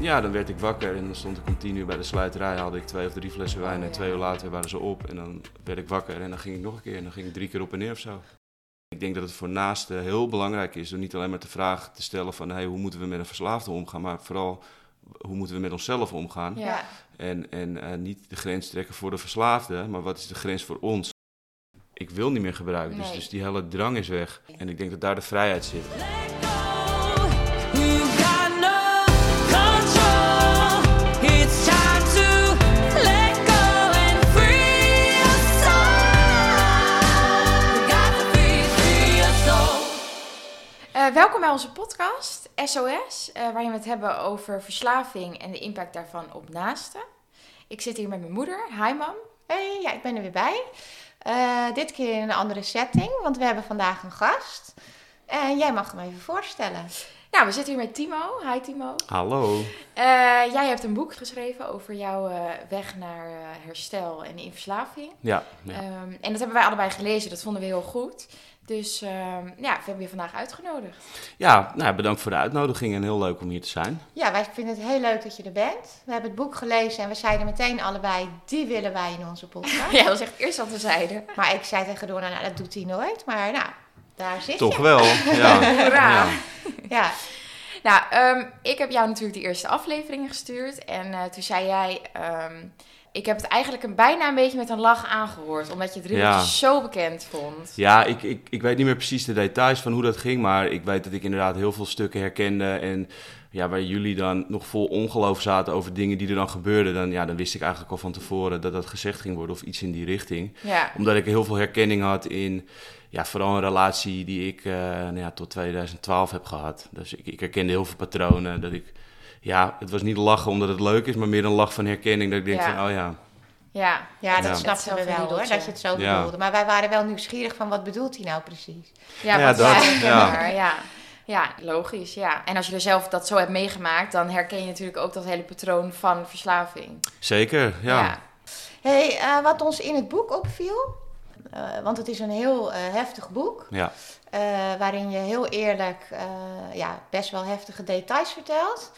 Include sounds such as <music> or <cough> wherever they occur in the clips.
Ja, dan werd ik wakker en dan stond ik om tien uur bij de sluiterij. Haalde ik twee of drie flessen wijn Oh, en ja. twee uur later waren ze op. En dan werd ik wakker en dan ging ik nog een keer en dan ging ik drie keer op en neer of zo. Ik denk dat het voor naasten heel belangrijk is om niet alleen maar de vraag te stellen van hey, hoe moeten we met een verslaafde omgaan, maar vooral hoe moeten we met onszelf omgaan. Ja. En, en eh, niet de grens trekken voor de verslaafde, maar wat is de grens voor ons? Ik wil niet meer gebruiken, dus, dus die hele drang is weg. En ik denk dat daar de vrijheid zit. Eh, welkom bij onze podcast SOS, eh, waarin we het hebben over verslaving en de impact daarvan op naasten. Ik zit hier met mijn moeder. Hi mam. Hey, ja, ik ben er weer bij. Eh, dit keer in een andere setting, want we hebben vandaag een gast. En jij mag hem even voorstellen. Nou, we zitten hier met Timo. Hi Timo. Hallo. Eh, jij hebt een boek geschreven over jouw eh, weg naar herstel en in verslaving. Ja, ja. Ehm, en dat hebben wij allebei gelezen, dat vonden we heel goed. Dus ehm, ja, we hebben je vandaag uitgenodigd. ja nou, bedankt voor de uitnodiging en heel leuk om hier te zijn. Ja, wij vinden het heel leuk dat je er bent. We hebben het boek gelezen en we zeiden meteen allebei, die willen wij in onze podcast. <laughs> Ja, dat is echt het eerste wat we zeiden. Maar ik zei tegen Donna, nou dat doet hij nooit. Maar nou, daar zit Toch je. wel, ja. <laughs> Ja. Ja, Nou, ehm, ik heb jou natuurlijk die eerste afleveringen gestuurd. En eh, toen zei jij, ehm, ik heb het eigenlijk een, bijna een beetje met een lach aangehoord. Omdat je het rimmeltje Ja. zo bekend vond. Ja, ik, ik, ik weet niet meer precies de details van hoe dat ging, maar ik weet dat ik inderdaad heel veel stukken herkende. En ja, waar jullie dan nog vol ongeloof zaten over dingen die er dan gebeurden, dan, ja, dan wist ik eigenlijk al van tevoren dat dat gezegd ging worden of iets in die richting. Ja, Omdat ik heel veel herkenning had in, ja, vooral een relatie die ik eh, nou ja, tot 2012 heb gehad. Dus ik, ik herkende heel veel patronen. Dat ik, ja, het was niet lachen omdat het leuk is, maar meer een lach van herkenning. Dat ik denk Ja. van, oh ja, ja. ja dat Ja. snapten we wel hoor, dat je het zo Ja. bedoelde. Maar wij waren wel nieuwsgierig van wat bedoelt hij nou precies. Ja, Ja, wat dat, is ja. <laughs> ja. Ja, logisch, ja. En als je er zelf dat zo hebt meegemaakt, dan herken je natuurlijk ook dat hele patroon van verslaving. zeker, ja. hey, eh, wat ons in het boek opviel, eh, want het is een heel eh, heftig boek. ja. eh, waarin je heel eerlijk eh, ja, best wel heftige details vertelt.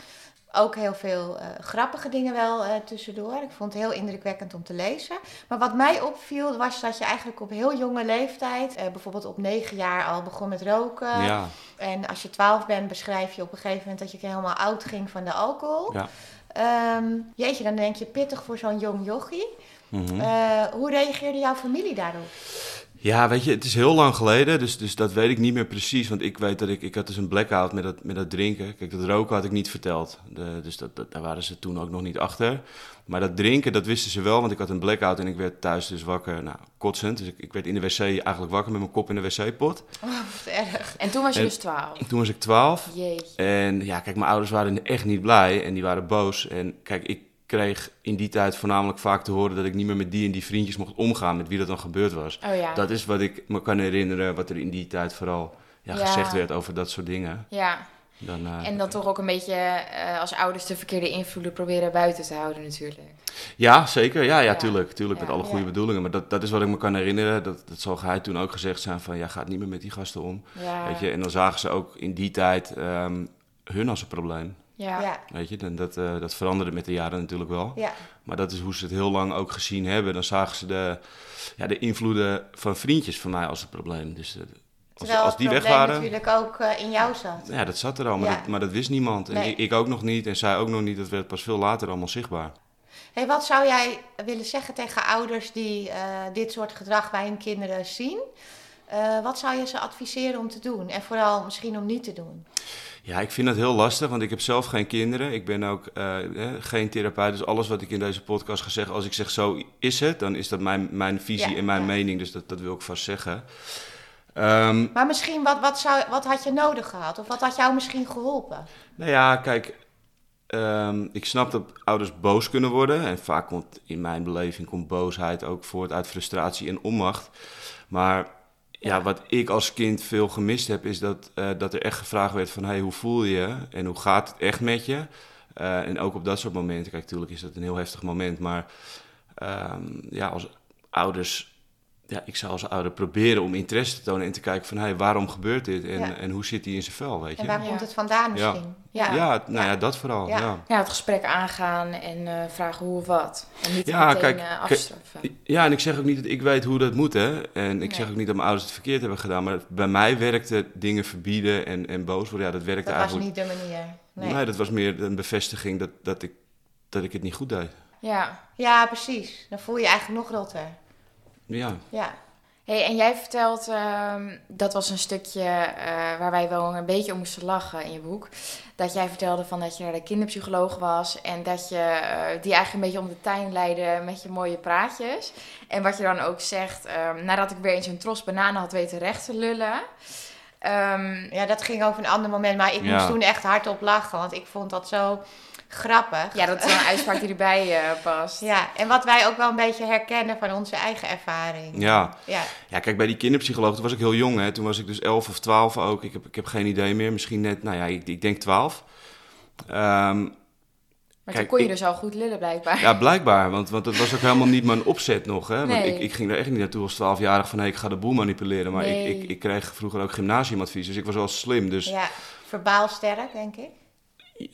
Ook heel veel eh, grappige dingen wel eh, tussendoor. Ik vond het heel indrukwekkend om te lezen. Maar wat mij opviel was dat je eigenlijk op heel jonge leeftijd, eh, bijvoorbeeld op negen jaar al begon met roken. ja. En als je twaalf bent, beschrijf je op een gegeven moment dat je helemaal oud ging van de alcohol. Ja. Ehm, jeetje, dan denk je pittig voor zo'n jong jochie. Mhm. Hoe reageerde jouw familie daarop? Ja, weet je, het is heel lang geleden, dus, dus dat weet ik niet meer precies. Want ik weet dat ik, ik had dus een blackout met dat, met dat drinken. Kijk, dat roken had ik niet verteld. De, dus dat, dat, daar waren ze toen ook nog niet achter. Maar dat drinken, dat wisten ze wel, want ik had een blackout en ik werd thuis dus wakker, nou, kotsend. Dus ik, ik werd in de wc eigenlijk wakker met mijn kop in de wc-pot. Oh, wat erg. En toen was je En- dus 12. Toen was ik 12 Jeetje. en ja, kijk, mijn ouders waren echt niet blij en die waren boos. En kijk, ik kreeg in die tijd voornamelijk vaak te horen dat ik niet meer met die en die vriendjes mocht omgaan, met wie dat dan gebeurd was. Oh ja. Dat is wat ik me kan herinneren, wat er in die tijd vooral ja, Ja. gezegd werd over dat soort dingen. Ja, Dan, eh, en dan toch ook een beetje eh, als ouders de verkeerde invloeden proberen buiten te houden natuurlijk. Ja, zeker. Ja, ja, tuurlijk. tuurlijk met alle goede bedoelingen. Maar dat, dat is wat ik me kan herinneren. Dat, dat zal hij toen ook gezegd zijn van, ja, gaat niet meer met die gasten om. Weet je? En dan zagen ze ook in die tijd ehm, hun als een probleem. Ja. Ja, Weet je? En dat, eh, dat veranderde met de jaren natuurlijk wel. ja. Maar dat is hoe ze het heel lang ook gezien hebben. Dan zagen ze de, ja, de invloeden van vriendjes van mij als een probleem. Dus eh, als, als het die weg probleem waren... natuurlijk ook eh, in jou zat. Ja, dat zat er al, maar, Ja. dat, maar dat wist niemand. En Nee. ik, ik ook nog niet en zij ook nog niet. Dat werd pas veel later allemaal zichtbaar. Hey, wat zou jij willen zeggen tegen ouders die eh, dit soort gedrag bij hun kinderen zien? Eh, wat zou je ze adviseren om te doen? En vooral misschien om niet te doen? Ja, ik vind dat heel lastig, want ik heb zelf geen kinderen. Ik ben ook eh, geen therapeut. Dus alles wat ik in deze podcast ga zeggen, als ik zeg zo is het, dan is dat mijn, mijn visie Ja, en mijn ja. mening. Dus dat, dat wil ik vast zeggen. Ehm, Maar misschien, wat, wat, zou, wat had je nodig gehad? Of wat had jou misschien geholpen? nou ja, kijk, ehm, ik snap dat ouders boos kunnen worden. En vaak komt in mijn beleving komt boosheid ook voort uit frustratie en onmacht. Maar ja, wat ik als kind veel gemist heb, is dat, eh, dat er echt gevraagd werd van... hey, hoe voel je? Je en hoe gaat het echt met je? Eh, en ook op dat soort momenten, kijk, natuurlijk is dat een heel heftig moment... maar ehm, ja, als ouders ja, ik zou als ouder proberen om interesse te tonen en te kijken van, hé, waarom gebeurt dit en, Ja. en hoe zit hij in zijn vel, weet je? En waar Ja. komt het vandaan misschien? Ja, Ja. nou ja, dat vooral, Ja. ja. Ja, het gesprek aangaan en eh, vragen hoe of wat. En niet Ja, meteen kijk, eh, kijk, afstraffen. Ja, en ik zeg ook niet dat ik weet hoe dat moet, hè. En ik Nee. zeg ook niet dat mijn ouders het verkeerd hebben gedaan. Maar bij mij werkte dingen verbieden en, en boos worden. Ja, dat werkte Dat was eigenlijk... niet de manier. Nee. Nee. dat was meer een bevestiging dat, dat, ik, dat ik het niet goed deed. Ja. Ja, precies. Dan voel je je eigenlijk nog rotter. Ja, Ja. Hey, en jij vertelt, ehm, dat was een stukje eh, waar wij wel een beetje om moesten lachen in je boek. Dat jij vertelde van dat je naar de kinderpsycholoog was en dat je eh, die eigenlijk een beetje om de tuin leidde met je mooie praatjes. En wat je dan ook zegt, ehm, nadat ik weer eens een tros bananen had weten recht te lullen. Ehm, ja, dat ging over een ander moment. Maar ik Ja. moest toen echt hardop lachen. Want ik vond dat zo grappig. ja, dat is wel een uitspraak die erbij eh, past. Ja, en wat wij ook wel een beetje herkennen van onze eigen ervaring. ja. Ja, ja, kijk, bij die kinderpsycholoog, toen was ik heel jong, hè. Toen was ik dus 11 of 12 ook. Ik heb, ik heb geen idee meer. Misschien net, nou ja, ik, ik denk 12. Ehm, Maar Kijk, toen kon je ik- dus al goed lullen blijkbaar. Ja, blijkbaar. Want, want dat was ook helemaal niet mijn opzet nog. Hè? Want Nee. ik, ik ging er echt niet naartoe als 12-jarig van... Hé, ik ga de boel manipuleren. Maar Nee. ik, ik, ik kreeg vroeger ook gymnasiumadvies. Dus ik was wel slim. Dus ja, verbaal sterk, denk ik.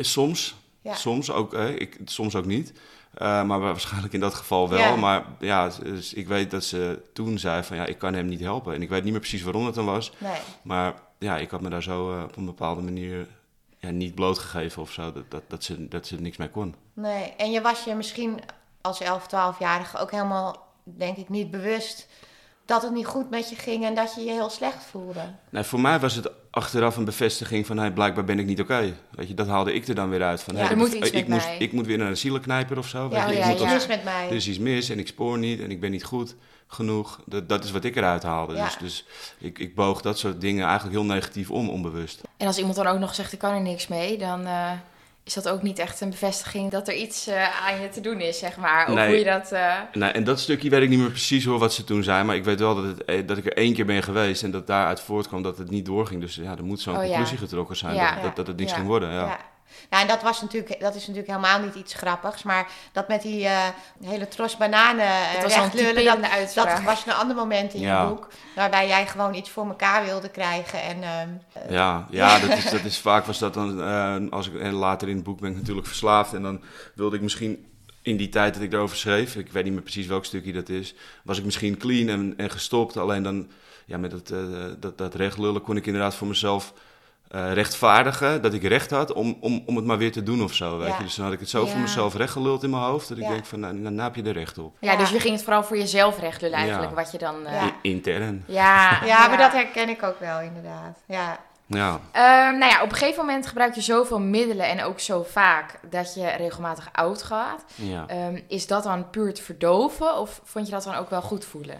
soms, Ja. soms, ook? Ik, soms ook niet. Eh, maar waarschijnlijk in dat geval wel. Ja. Maar ja, dus ik weet dat ze toen zei van... Ja, ik kan hem niet helpen. En ik weet niet meer precies waarom het dan was. Nee. Maar ja, ik had me daar zo eh, op een bepaalde manier... Ja, niet blootgegeven of zo. Dat, dat, dat, ze, dat ze er niks mee kon. Nee, en je was je misschien als 11, 12-jarige ook helemaal, denk ik, niet bewust dat het niet goed met je ging en dat je je heel slecht voelde. Nee, voor mij was het achteraf een bevestiging van, hey, blijkbaar ben ik niet oké. Weet je, dat haalde ik er dan weer uit. Van, Ja, hey, er moet iets ik, moest, ik moet weer naar een zielenknijper of zo. Weet Ja, je, oh ik ja, moet ja. als- mis met mij. er is iets mis en ik spoor niet en ik ben niet goed genoeg. Dat, dat is wat ik eruit haalde. Ja. Dus, dus ik, ik boog dat soort dingen eigenlijk heel negatief om, onbewust. En als iemand dan ook nog zegt, ik kan er niks mee, dan eh, is dat ook niet echt een bevestiging dat er iets eh, aan je te doen is, zeg maar. Of Nee. hoe je dat... eh, Nou, en dat stukje weet ik niet meer precies hoor, wat ze toen zei. Maar ik weet wel dat, het, eh, dat ik er één keer ben geweest en dat daaruit voortkwam dat het niet doorging. Dus ja, er moet zo'n Oh, ja. conclusie getrokken zijn Ja. dat, dat, dat het niks ging worden. Ja. Ja. Nou, en dat, was natuurlijk, dat is natuurlijk helemaal niet iets grappigs. Maar dat met die eh, hele tros bananen eh, Het was lullen, dat, uitspraak. dat was een ander moment in Ja. je boek. Waarbij jij gewoon iets voor elkaar wilde krijgen. En, ehm, eh, Ja, ja dat, is, dat is vaak was dat dan, eh, als ik, en later in het boek ben ik natuurlijk verslaafd en dan wilde ik misschien in die tijd dat ik daarover schreef, ik weet niet meer precies welk stukje dat is, was ik misschien clean en, en gestopt. Alleen dan, ja, met dat, eh, dat, dat recht lullen kon ik inderdaad voor mezelf eh, rechtvaardigen dat ik recht had om, om, om het maar weer te doen of zo, weet Ja. je. Dus dan had ik het zo Ja. voor mezelf rechtgeluld in mijn hoofd, dat ik Ja. denk van, nou, nou, nou heb je er recht op. ja, Ja. dus je ging het vooral voor jezelf recht lullen eigenlijk, Ja. wat je dan... eh, intern. ja, <laughs> ja, maar dat herken ik ook wel inderdaad. Ja. Ja. Ehm, nou ja, op een gegeven moment gebruik je zoveel middelen en ook zo vaak dat je regelmatig oud gaat. ja. Ehm, is dat dan puur te verdoven of vond je dat dan ook wel goed voelen?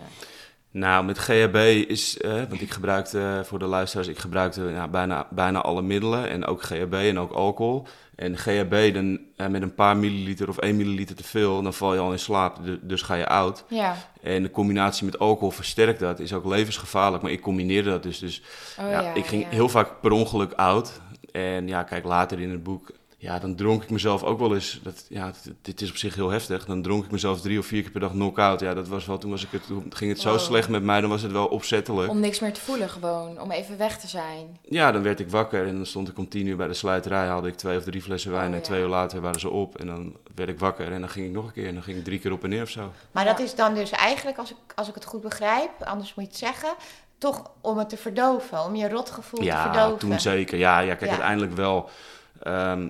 Nou, met GHB is, eh, want ik gebruikte eh, voor de luisteraars, ik gebruikte ja, bijna, bijna alle middelen en ook GHB en ook alcohol. En GHB, dan, eh, met een paar milliliter of 1 milliliter te veel, dan val je al in slaap, du- dus ga je oud. Ja. En de combinatie met alcohol versterkt dat, is ook levensgevaarlijk, maar ik combineerde dat dus. Dus Oh, ja, ja, ik ging ja. heel vaak per ongeluk oud. En ja, kijk, later in het boek, ja, dan dronk ik mezelf ook wel eens, dat, ja, dit- is op zich heel heftig, dan dronk ik mezelf drie of vier keer per dag knock-out. Ja, dat was wel, toen, was ik het, toen ging het zo Wow. slecht met mij, dan was het wel opzettelijk. Om niks meer te voelen gewoon, om even weg te zijn. Ja, dan werd ik wakker en dan stond ik om tien uur bij de sluiterij. Haalde ik twee of drie flessen wijn Oh, en ja. twee uur later waren ze op. En dan werd ik wakker en dan ging ik nog een keer. En dan ging ik drie keer op en neer of zo. Maar Ja. dat is dan dus eigenlijk, als ik, als ik het goed begrijp, anders moet je het zeggen, toch om het te verdoven, om je rotgevoel te Ja, verdoven. toen zeker. Ja, ja kijk, Ja. uiteindelijk wel. ehm,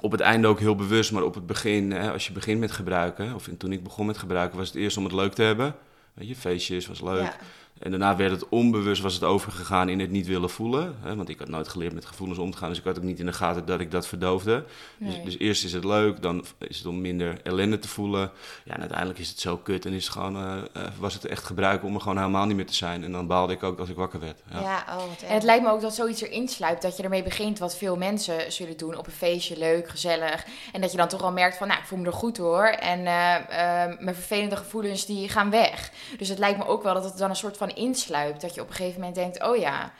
op het einde ook heel bewust, maar op het begin, hè, als je begint met gebruiken, of toen ik begon met gebruiken, was het eerst om het leuk te hebben. Je, feestjes was leuk. En daarna werd het onbewust was het overgegaan in het niet willen voelen. Hè? Want ik had nooit geleerd met gevoelens om te gaan. Dus ik had ook niet in de gaten dat ik dat verdoofde. Dus, Nee. dus eerst is het leuk, dan is het om minder ellende te voelen. Ja, en uiteindelijk is het zo kut en is het gewoon, eh, eh, was het echt gebruiken om er gewoon helemaal niet meer te zijn. En dan baalde ik ook als ik wakker werd. Ja. Ja, oh, wat En het lijkt me ook dat zoiets erin sluipt, dat je ermee begint wat veel mensen zullen doen op een feestje, leuk, gezellig. En dat je dan toch al merkt van, nou, ik voel me er goed hoor. En eh, eh, mijn vervelende gevoelens die gaan weg. Dus het lijkt me ook wel dat het dan een soort van insluipt. Dat je op een gegeven moment denkt, oh ja,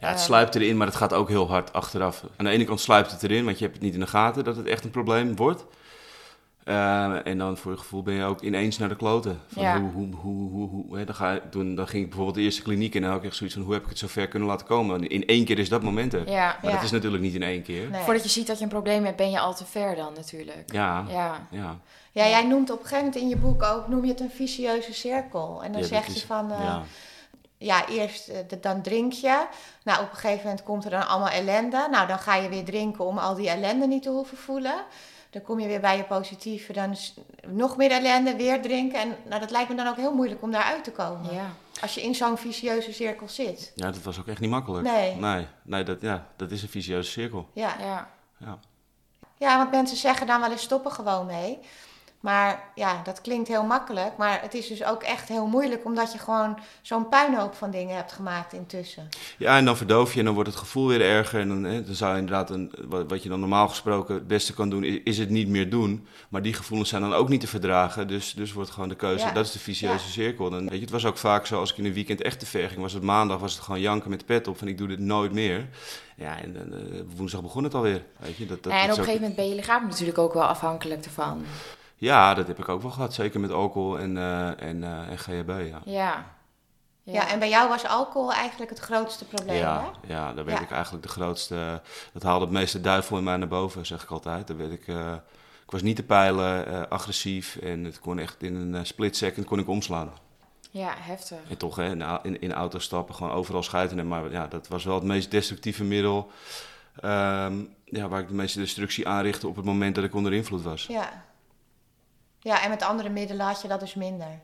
Ja, het Ehm. sluipt erin, maar het gaat ook heel hard achteraf. Aan de ene kant sluipt het erin, want je hebt het niet in de gaten dat het echt een probleem wordt. Eh, en dan voor je gevoel ben je ook ineens naar de kloten. Van Ja. hoe, hoe, hoe, hoe, hoe, hè, dan, ga, toen, dan ging ik bijvoorbeeld de eerste kliniek in en dan had ik echt zoiets van hoe heb ik het zo ver kunnen laten komen. In één keer is dat moment er. Ja. Maar Ja. dat is natuurlijk niet in één keer. Nee. Voordat je ziet dat je een probleem hebt, ben je al te ver dan natuurlijk. Ja, ja. Ja. Ja, jij noemt op een gegeven moment in je boek ook, noem je het een vicieuze cirkel. En dan zeg je is- van, eh, ja. eerst eh, dan drink je. Nou, op een gegeven moment komt er dan allemaal ellende. Nou, dan ga je weer drinken om al die ellende niet te hoeven voelen. Dan kom je weer bij je positieve, dan is nog meer ellende, weer drinken. En nou, dat lijkt me dan ook heel moeilijk om daaruit te komen. Ja. Als je in zo'n vicieuze cirkel zit. ja, dat was ook echt niet makkelijk. Nee. Nee, nee dat, ja, dat is een vicieuze cirkel. Ja. Ja. Ja. ja, want mensen zeggen dan wel eens stoppen gewoon mee. Maar ja, dat klinkt heel makkelijk. Maar het is dus ook echt heel moeilijk, omdat je gewoon zo'n puinhoop van dingen hebt gemaakt intussen. Ja, en dan verdoof je en dan wordt het gevoel weer erger. En dan, hè, dan zou je inderdaad, een, wat, wat je dan normaal gesproken het beste kan doen, is, is het niet meer doen. Maar die gevoelens zijn dan ook niet te verdragen. Dus, dus wordt gewoon de keuze, Ja. dat is de vicieuze Ja. cirkel. Dan, weet je, het was ook vaak zo, als ik in een weekend echt te ver ging, was het maandag, was het gewoon janken met de pet op van ik doe dit nooit meer. Ja, en eh, woensdag begon het alweer. Weet je, dat, dat, en op een ook- gegeven moment ben je lichaam natuurlijk ook wel afhankelijk ervan. Ja, dat heb ik ook wel gehad. Zeker met alcohol en, eh, en, eh, en GHB, ja. Ja. Ja. en bij jou was alcohol eigenlijk het grootste probleem, Ja, hè? ja, daar werd Ja. ik eigenlijk de grootste. Dat haalde het meeste duivel in mij naar boven, zeg ik altijd. Daar werd ik, eh, ik was niet te peilen, eh, agressief en het kon echt in een split second kon ik omslaan. Ja, heftig. En toch, hè, in, in, in auto's stappen, gewoon overal schijten. En Maar ja, dat was wel het meest destructieve middel. ehm, ja, waar ik de meeste destructie aanrichtte op het moment dat ik onder invloed was. Ja. Ja, en met andere middelen had je dat dus minder.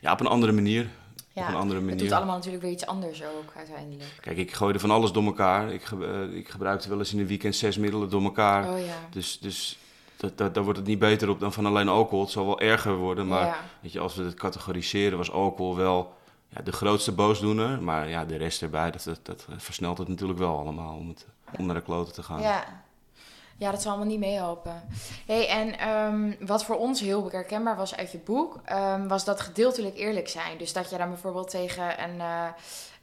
Ja, op een andere manier. Ja. Op een andere Het manier. doet allemaal natuurlijk weer iets anders ook uiteindelijk. Kijk, ik gooide van alles door elkaar. Ik, ge- eh, ik gebruikte wel eens in een weekend zes middelen door elkaar. Oh ja. Dus, dus dat, dat, daar wordt het niet beter op dan van alleen alcohol. Het zal wel erger worden, maar ja. weet je, als we het categoriseren was alcohol wel ja, de grootste boosdoener. Maar ja, de rest erbij, dat, dat, dat versnelt het natuurlijk wel allemaal om, het, om naar de kloten te gaan. Ja. Ja, dat zal allemaal niet meehelpen. Hey, en ehm, wat voor ons heel herkenbaar was uit je boek, ehm, was dat gedeeltelijk eerlijk zijn. Dus dat je dan bijvoorbeeld tegen een, eh,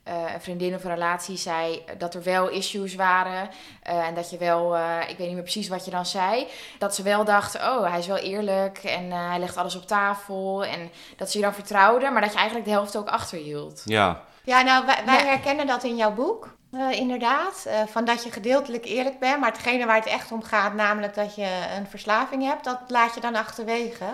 eh, een vriendin of een relatie zei dat er wel issues waren. eh, en dat je wel, eh, ik weet niet meer precies wat je dan zei, dat ze wel dachten, oh, hij is wel eerlijk en eh, hij legt alles op tafel. En dat ze je dan vertrouwden, maar dat je eigenlijk de helft ook achterhield. Ja, Ja, nou, wij, wij Ja. herkennen dat in jouw boek, eh, inderdaad. Eh, van dat je gedeeltelijk eerlijk bent, maar hetgene waar het echt om gaat, namelijk dat je een verslaving hebt, dat laat je dan achterwege.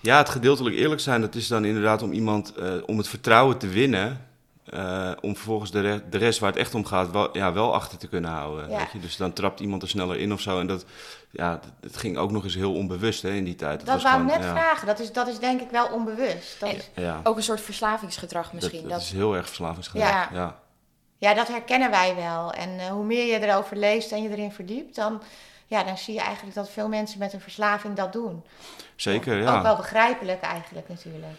ja, het gedeeltelijk eerlijk zijn, dat is dan inderdaad om iemand, eh, om het vertrouwen te winnen. eh, om vervolgens de, re- de rest waar het echt om gaat, wel, ja, wel achter te kunnen houden. Ja. Weet je? Dus dan trapt iemand er sneller in of zo. En dat, ja, het ging ook nog eens heel onbewust hè, in die tijd. Dat was wou ik gewoon, net ja, vragen. Dat is, dat is denk ik wel onbewust. Dat is, Ja, Ook een soort verslavingsgedrag dat, misschien. dat Dat, is heel erg verslavingsgedrag. Ja. Ja. dat herkennen wij wel. En eh, hoe meer je erover leest en je erin verdiept, dan, ja, dan zie je eigenlijk dat veel mensen met een verslaving dat doen. Zeker, Ook ja. wel begrijpelijk eigenlijk natuurlijk.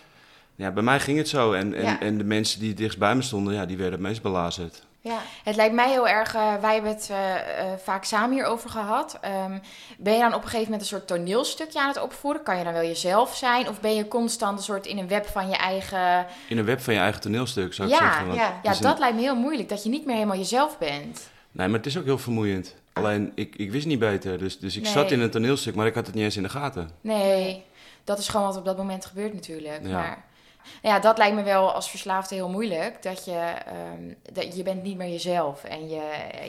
Ja, bij mij ging het zo. En, en, Ja. en de mensen die dichtst bij me stonden, ja, die werden het meest belazerd. Ja. Het lijkt mij heel erg, eh, wij hebben het eh, eh, vaak samen hierover gehad. Ehm, ben je dan op een gegeven moment een soort toneelstukje aan het opvoeren? Kan je dan wel jezelf zijn? Of ben je constant een soort in een web van je eigen... In een web van je eigen toneelstuk, zou ik Ja, zeggen. want ja. Ja, een- dat lijkt me heel moeilijk, dat je niet meer helemaal jezelf bent. Nee, maar het is ook heel vermoeiend. Alleen, ik, ik wist niet beter. Dus, dus ik Nee. zat in een toneelstuk, maar ik had het niet eens in de gaten. Nee, dat is gewoon wat op dat moment gebeurt natuurlijk. Ja. Maar ja, dat lijkt me wel als verslaafde heel moeilijk. Dat je, ehm, dat je bent niet meer jezelf. En je,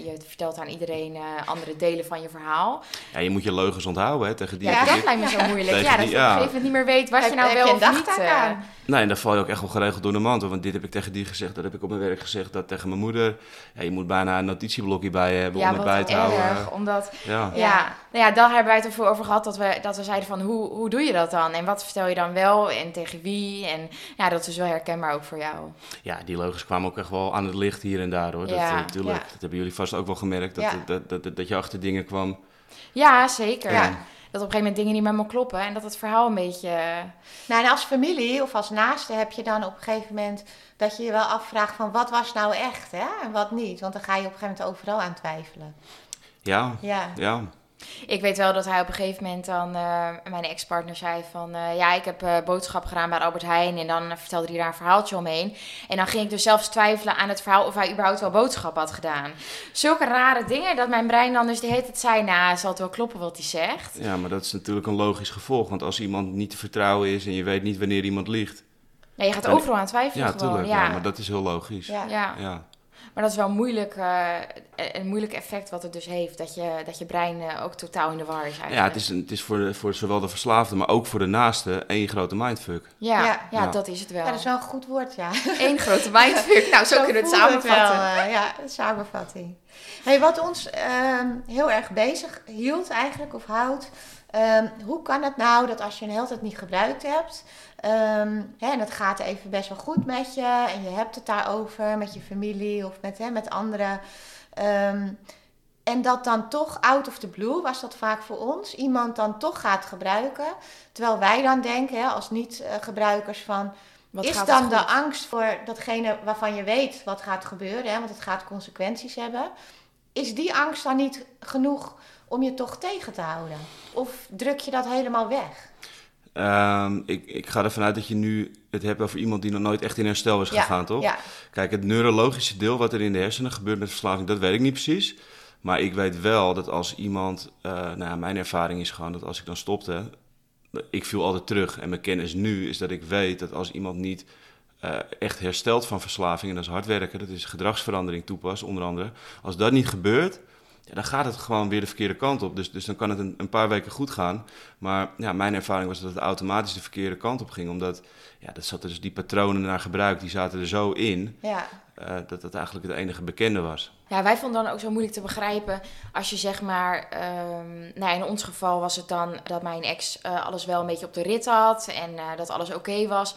je vertelt aan iedereen eh, andere delen van je verhaal. Ja, je moet je leugens onthouden hè, tegen die Ja, dat lijkt me zo moeilijk. Ja, dat je op een ja. gegeven moment niet meer weet wat je nou heb wel je of een niet... eh, aan? Nee, en dan val je ook echt wel geregeld door de mand. Want dit heb ik tegen die gezegd, dat heb ik op mijn werk gezegd, dat tegen mijn moeder. Ja, je moet bijna een notitieblokje bij je hebben ja, om het bij te erg. houden. Omdat, Ja. ja. Ja. nou ja, daar hebben wij het er veel over gehad. Dat we, dat we zeiden van, hoe, hoe doe je dat dan? En wat vertel je dan wel? En tegen wie? En ja, dat is wel herkenbaar ook voor jou. ja, die leugens kwamen ook echt wel aan het licht hier en daar hoor. Dat, Ja. eh, natuurlijk, Ja. dat hebben jullie vast ook wel gemerkt, dat, Ja. dat, dat, dat, dat je achter dingen kwam. Ja, zeker. Ja. Dat op een gegeven moment dingen niet meer helemaal kloppen. En dat het verhaal een beetje... Nou, en als familie of als naaste heb je dan op een gegeven moment dat je je wel afvraagt van wat was nou echt hè? en wat niet. Want dan ga je op een gegeven moment overal aan twijfelen. Ja, Ja. ja. Ik weet wel dat hij op een gegeven moment dan, eh, mijn ex-partner zei van... eh, ja, ik heb eh, boodschap gedaan bij Albert Heijn en dan vertelde hij daar een verhaaltje omheen. En dan ging ik dus zelfs twijfelen aan het verhaal of hij überhaupt wel boodschap had gedaan. Zulke rare dingen dat mijn brein dan dus de hele tijd zei... nou, zal het wel kloppen wat hij zegt? Ja, maar dat is natuurlijk een logisch gevolg. Want als iemand niet te vertrouwen is en je weet niet wanneer iemand liegt. Nee, je gaat overal aan twijfelen Ja, gewoon. tuurlijk. ja. Ja, maar dat is heel logisch. Ja. Ja. Maar dat is wel moeilijk, eh, een moeilijk effect wat het dus heeft. Dat je, dat je brein eh, ook totaal in de war is eigenlijk. Ja, het is, een- het is voor, de- voor zowel de verslaafde, maar ook voor de naaste één grote mindfuck. Ja, Ja. ja, Ja. dat is het wel. Ja, dat is wel een goed woord, ja. Eén grote mindfuck. Nou, zo, kunnen we het wel, samenvatten. eh, ja, een samenvatting. Hey, wat ons ehm, heel erg bezig hield eigenlijk, of houdt... ehm, hoe kan het nou dat als je een hele tijd niet gebruikt hebt... ehm, hè, en het gaat even best wel goed met je... en je hebt het daarover met je familie of met, hè, met anderen... ehm, en dat dan toch out of the blue, was dat vaak voor ons, iemand dan toch gaat gebruiken. Terwijl wij dan denken, hè, als niet-gebruikers, van Wat is dan de angst voor datgene waarvan je weet wat gaat gebeuren, hè, want het gaat consequenties hebben. Is die angst dan niet genoeg om je toch tegen te houden? Of druk je dat helemaal weg? Ehm, ik, ik ga ervan uit dat je nu het hebt over iemand die nog nooit echt in herstel is gegaan, toch? Ja, Kijk, het neurologische deel wat er in de hersenen gebeurt met verslaving, dat weet ik niet precies. Maar ik weet wel dat als iemand, eh, nou ja, mijn ervaring is gewoon dat als ik dan stopte, ik viel altijd terug. En mijn kennis nu is dat ik weet dat als iemand niet eh, echt herstelt van verslaving, en dat is hard werken, dat is gedragsverandering toepassen onder andere. Als dat niet gebeurt, ja, dan gaat het gewoon weer de verkeerde kant op. Dus, dus dan kan het een, een paar weken goed gaan. Maar ja, mijn ervaring was dat het automatisch de verkeerde kant op ging. Omdat ja, dat zat er dus die patronen naar gebruik, die zaten er zo in ja, eh, dat dat eigenlijk het enige bekende was. Ja, wij vonden dan ook zo moeilijk te begrijpen als je zeg maar, ehm, nou in ons geval was het dan dat mijn ex eh, alles wel een beetje op de rit had en eh, dat alles oké was.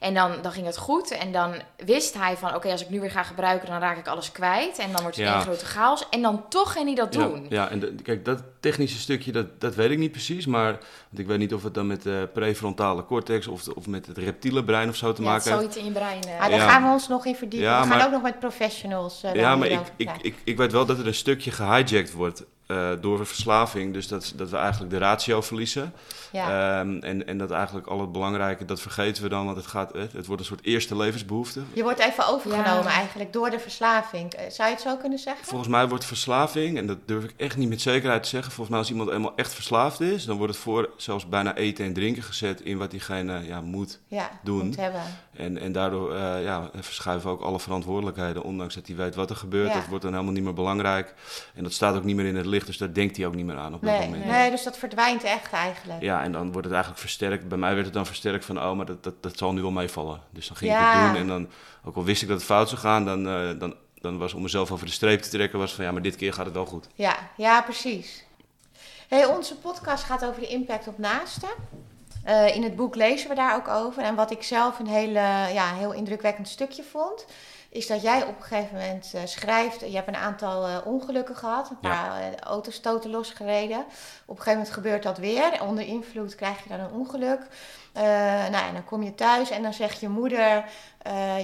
En dan, dan ging het goed en dan wist hij van oké, als ik nu weer ga gebruiken dan raak ik alles kwijt en dan wordt het Ja. één grote chaos. En dan toch ging hij dat doen. Ja, ja en de- kijk, dat technische stukje, dat, dat weet ik niet precies. Maar want ik weet niet of het dan met de prefrontale cortex of, of met het reptiele brein of zo te Ja, maken heeft. zoiets in je brein. maar daar Ja. gaan we ons nog in verdiepen. Ja, we gaan maar- ook nog met professionals eh, Ja, maar ik, ik, ik, ik weet wel dat er een stukje gehijacked wordt eh, door een verslaving. Dus dat, dat we eigenlijk de ratio verliezen. ja. Ehm, en, en dat eigenlijk al het belangrijke, dat vergeten we dan. Want het, gaat, het, het wordt een soort eerste levensbehoefte. je wordt even overgenomen Ja. eigenlijk door de verslaving. Eh, Zou je het zo kunnen zeggen? Volgens mij wordt verslaving, en dat durf ik echt niet met zekerheid te zeggen. Volgens mij als iemand eenmaal echt verslaafd is, dan wordt het voor zelfs bijna eten en drinken gezet in wat diegene ja, moet. Ja, Doen. moet hebben. En, en daardoor eh, ja, verschuiven ook alle verantwoordelijkheden, ondanks dat hij weet wat er gebeurt. Ja. Dat wordt dan helemaal niet meer belangrijk. En dat staat ook niet meer in het licht, dus daar denkt hij ook niet meer aan op dat Nee, moment. nee, dus dat verdwijnt echt eigenlijk. Ja, en dan wordt het eigenlijk versterkt. Bij mij werd het dan versterkt van, oh, maar dat, dat, dat zal nu wel meevallen. Dus dan ging ik het doen en dan, ook al wist ik dat het fout zou gaan, dan, eh, dan, dan was om mezelf over de streep te trekken, was van, ja, maar dit keer gaat het wel goed. Ja, ja precies. Hey, onze podcast gaat over de impact op naasten. Eh, in het boek lezen we daar ook over. En wat ik zelf een hele, ja, heel indrukwekkend stukje vond, is dat jij op een gegeven moment eh, schrijft. Je hebt een aantal eh, ongelukken gehad, een Ja. paar eh, autostoten losgereden. Op een gegeven moment gebeurt dat weer. Onder invloed krijg je dan een ongeluk. Nou, en dan kom je thuis en dan zegt je moeder: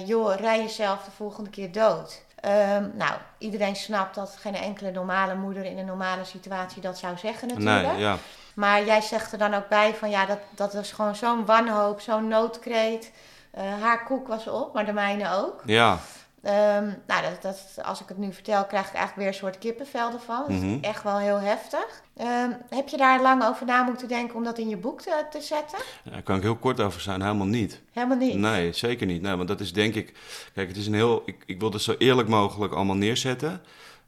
joh, rij jezelf de volgende keer dood. Ehm, nou, iedereen snapt dat geen enkele normale moeder in een normale situatie dat zou zeggen natuurlijk. Nee, ja. Maar jij zegt er dan ook bij van ja, dat, dat is gewoon zo'n wanhoop, zo'n noodkreet. Eh, haar koek was op, maar de mijne ook. Ja, Ehm, nou, dat, dat, als ik het nu vertel, krijg ik eigenlijk weer een soort kippenvel ervan. Dat Mhm. is echt wel heel heftig. Ehm, heb je daar lang over na moeten denken om dat in je boek te, te zetten? daar kan ik heel kort over zijn, helemaal niet. Helemaal niet. Nee, zeker niet. Nee, want dat is denk ik. Kijk, het is een heel. Ik, ik wil het zo eerlijk mogelijk allemaal neerzetten.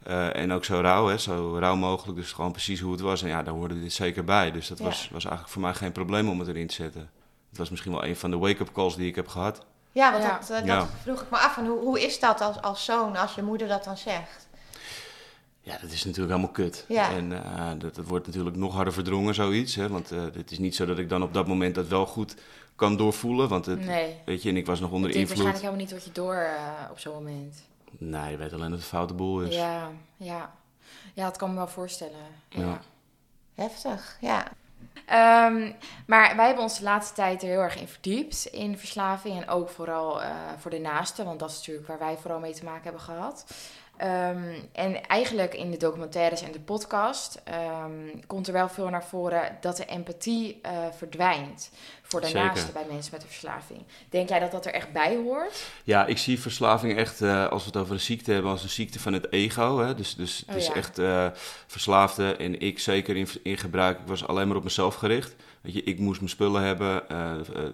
Eh, en ook zo rauw, hè, zo rauw mogelijk. Dus gewoon precies hoe het was. En ja, daar hoorde dit zeker bij. Dus dat Ja. was, was eigenlijk voor mij geen probleem om het erin te zetten. Het was misschien wel een van de wake-up calls die ik heb gehad. Ja, want Ja. Dat, Ja. dat vroeg ik me af. En hoe, hoe is dat als, als zoon, als je moeder dat dan zegt? Ja, dat is natuurlijk helemaal kut. Ja. En eh, dat, dat wordt natuurlijk nog harder verdrongen, zoiets. Hè, want eh, het is niet zo dat ik dan op dat moment dat wel goed kan doorvoelen. Want het, Nee. weet je, en ik was nog onder Het heeft invloed. waarschijnlijk helemaal niet wat je door op zo'n moment. Nee, je weet alleen dat het een foute boel is. Ja, ja. Ja, dat kan me wel voorstellen. Ja. Ja. Heftig, ja. Ehm, maar wij hebben ons de laatste tijd er heel erg in verdiept. In verslaving en ook vooral eh, voor de naasten. Want dat is natuurlijk waar wij vooral mee te maken hebben gehad. Ehm, en eigenlijk in de documentaires en de podcast ehm, komt er wel veel naar voren dat de empathie eh, verdwijnt voor de Zeker. naasten bij mensen met een verslaving. Denk jij dat dat er echt bij hoort? Ja, ik zie verslaving echt, eh, als we het over een ziekte hebben, als een ziekte van het ego. Hè? Dus, dus het Oh, is ja. echt eh, verslaafde en ik zeker in, in gebruik. Ik was alleen maar op mezelf gericht. Weet je, ik moest mijn spullen hebben.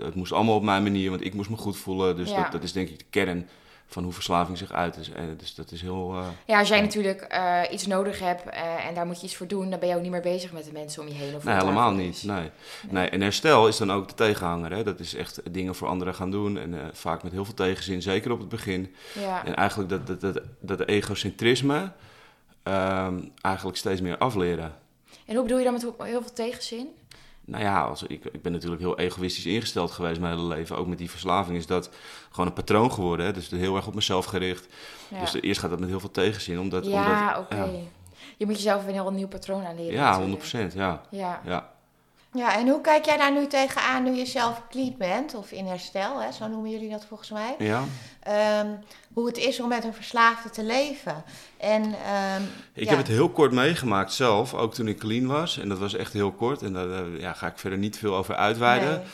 het moest allemaal op mijn manier, want ik moest me goed voelen. Dus Ja. dat, dat is denk ik de kern van hoe verslaving zich uit. Dus, eh, dus dat is heel... eh, Ja, als jij natuurlijk eh, iets nodig hebt en daar moet je iets voor doen, dan ben je ook niet meer bezig met de mensen om je heen. Of Nee, helemaal niet. is. Nee. Nee. En herstel is dan ook de tegenhanger. Hè? Dat is echt dingen voor anderen gaan doen. En vaak met heel veel tegenzin, zeker op het begin. Ja. En eigenlijk dat, dat, dat, dat egocentrisme ehm, eigenlijk steeds meer afleren. En hoe bedoel je dan met heel veel tegenzin? Nou ja, als, ik, ik ben natuurlijk heel egoïstisch ingesteld geweest mijn hele leven. Ook met die verslaving is dat gewoon een patroon geworden. Hè? Dus heel erg op mezelf gericht. Ja, Dus eerst gaat dat met heel veel tegenzin. Omdat, ja oké. ja. Je moet jezelf een heel nieuw patroon aanleren. Ja, natuurlijk. 100%. Ja. Ja. Ja. Ja, en hoe kijk jij daar nu tegenaan nu je zelf clean bent? Of in herstel, hè? zo noemen jullie dat volgens mij. ja. Ehm, hoe het is om met een verslaafde te leven. En, ehm, Ik ja. heb het heel kort meegemaakt zelf, ook toen ik clean was. En dat was echt heel kort. En daar eh, ja, ga ik verder niet veel over uitweiden. Nee.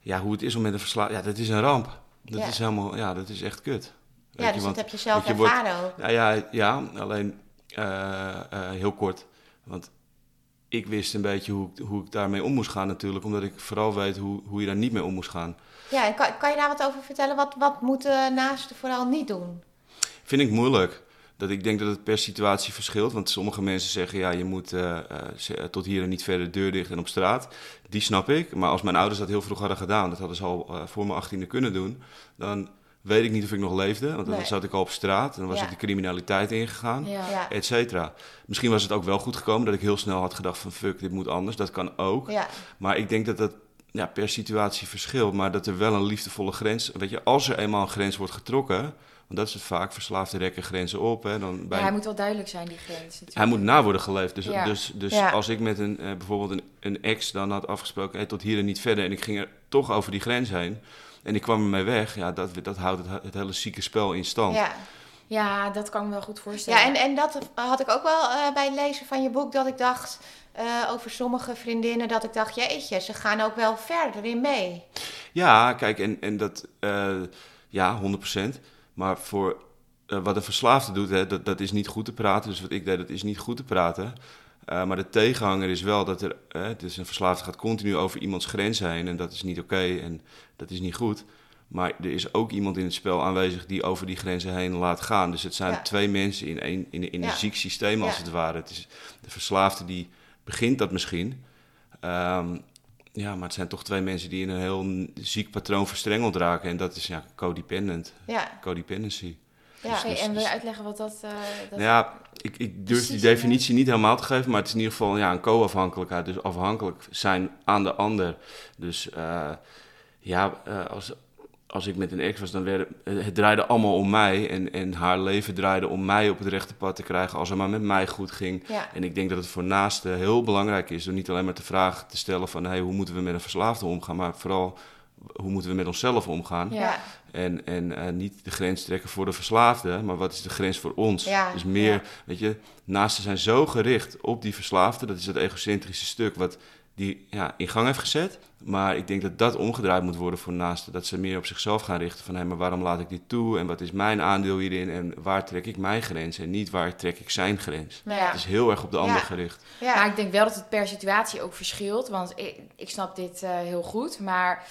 Ja, hoe het is om met een verslaving... Ja, dat is een ramp. Dat Ja. is helemaal... Ja, dat is echt kut. Ja, je, dus want- dat heb je zelf ervaren ook. Ja, ja, ja alleen eh, eh, heel kort. Want ik wist een beetje hoe, ik- hoe ik daarmee om moest gaan natuurlijk. Omdat ik vooral weet hoe, hoe je daar niet mee om moest gaan. Ja, en kan, kan je daar wat over vertellen? Wat, wat moeten naasten vooral niet doen? Vind ik moeilijk. Dat ik denk dat het per situatie verschilt. Want sommige mensen zeggen, ja, je moet eh, eh, ze- tot hier en niet verder de deur dicht en op straat. Die snap ik. Maar als mijn ouders dat heel vroeg hadden gedaan, dat hadden ze al eh, voor mijn achttiende kunnen doen. Dan weet ik niet of ik nog leefde. Want dan Nee. zat ik al op straat en dan was Ja. ik de criminaliteit ingegaan. Ja. Et cetera. Misschien was het ook wel goed gekomen dat ik heel snel had gedacht van fuck, dit moet anders. Dat kan ook. ja, Maar ik denk dat dat ja, per situatie verschilt. Maar dat er wel een liefdevolle grens... Weet je, als er eenmaal een grens wordt getrokken... Want dat is het vaak, verslaafden rekken grenzen op. Hè, dan bij Ja, hij moet wel duidelijk zijn, die grens. natuurlijk. hij moet na worden geleefd. Dus, Ja. dus, dus Ja. als ik met een, eh, bijvoorbeeld een, een ex dan had afgesproken... Hey, tot hier en niet verder... en ik ging er toch over die grens heen... en ik kwam ermee weg... ja, dat, dat houdt het, het hele zieke spel in stand. ja. Ja, dat kan ik me wel goed voorstellen. ja en, en dat had ik ook wel eh, bij het lezen van je boek, dat ik dacht eh, over sommige vriendinnen, dat ik dacht, jeetje, ze gaan ook wel verder in mee. Ja, kijk, en, en dat, eh, ja, 100%. Maar voor wat een verslaafde doet, hè, dat, dat is niet goed te praten. Dus wat ik deed, dat is niet goed te praten. Eh, maar de tegenhanger is wel dat er, eh, dus een verslaafde gaat continu over iemands grens heen. En dat is niet oké en dat is niet goed. Maar er is ook iemand in het spel aanwezig die over die grenzen heen laat gaan. Dus het zijn Ja. twee mensen in, één, in, in Ja. een ziek systeem als Ja. het ware. Het is, de verslaafde die begint dat misschien. Ehm, ja, maar het zijn toch twee mensen die in een heel ziek patroon verstrengeld raken. En dat is ja, codependent. Ja, Codependency. Ja. Dus- en wil je uitleggen wat dat... eh, dat... Ja, ik, ik durf die definitie niet helemaal te geven, maar het is in ieder geval ja, een co-afhankelijkheid. Dus afhankelijk zijn aan de ander. Dus eh, ja, eh, als, als ik met een ex was, dan werd het, het draaide allemaal om mij. En, en haar leven draaide om mij op het rechte pad te krijgen als het maar met mij goed ging. ja. En ik denk dat het voor naasten heel belangrijk is om niet alleen maar de vraag te stellen van hey, hoe moeten we met een verslaafde omgaan, maar vooral hoe moeten we met onszelf omgaan. Ja. En, en eh, niet de grens trekken voor de verslaafde, maar wat is de grens voor ons? Ja, dus meer, ja. weet je, naasten zijn zo gericht op die verslaafde, dat is dat egocentrische stuk wat die ja, in gang heeft gezet. Maar ik denk dat dat omgedraaid moet worden voor naasten. Dat ze meer op zichzelf gaan richten van hé, maar waarom laat ik dit toe? En wat is mijn aandeel hierin? En waar trek ik mijn grens? En niet waar trek ik zijn grens? Nou ja. Het is heel erg op de ander Ja. gericht. ja. Maar ik denk wel dat het per situatie ook verschilt. Want ik, ik snap dit eh, heel goed. Maar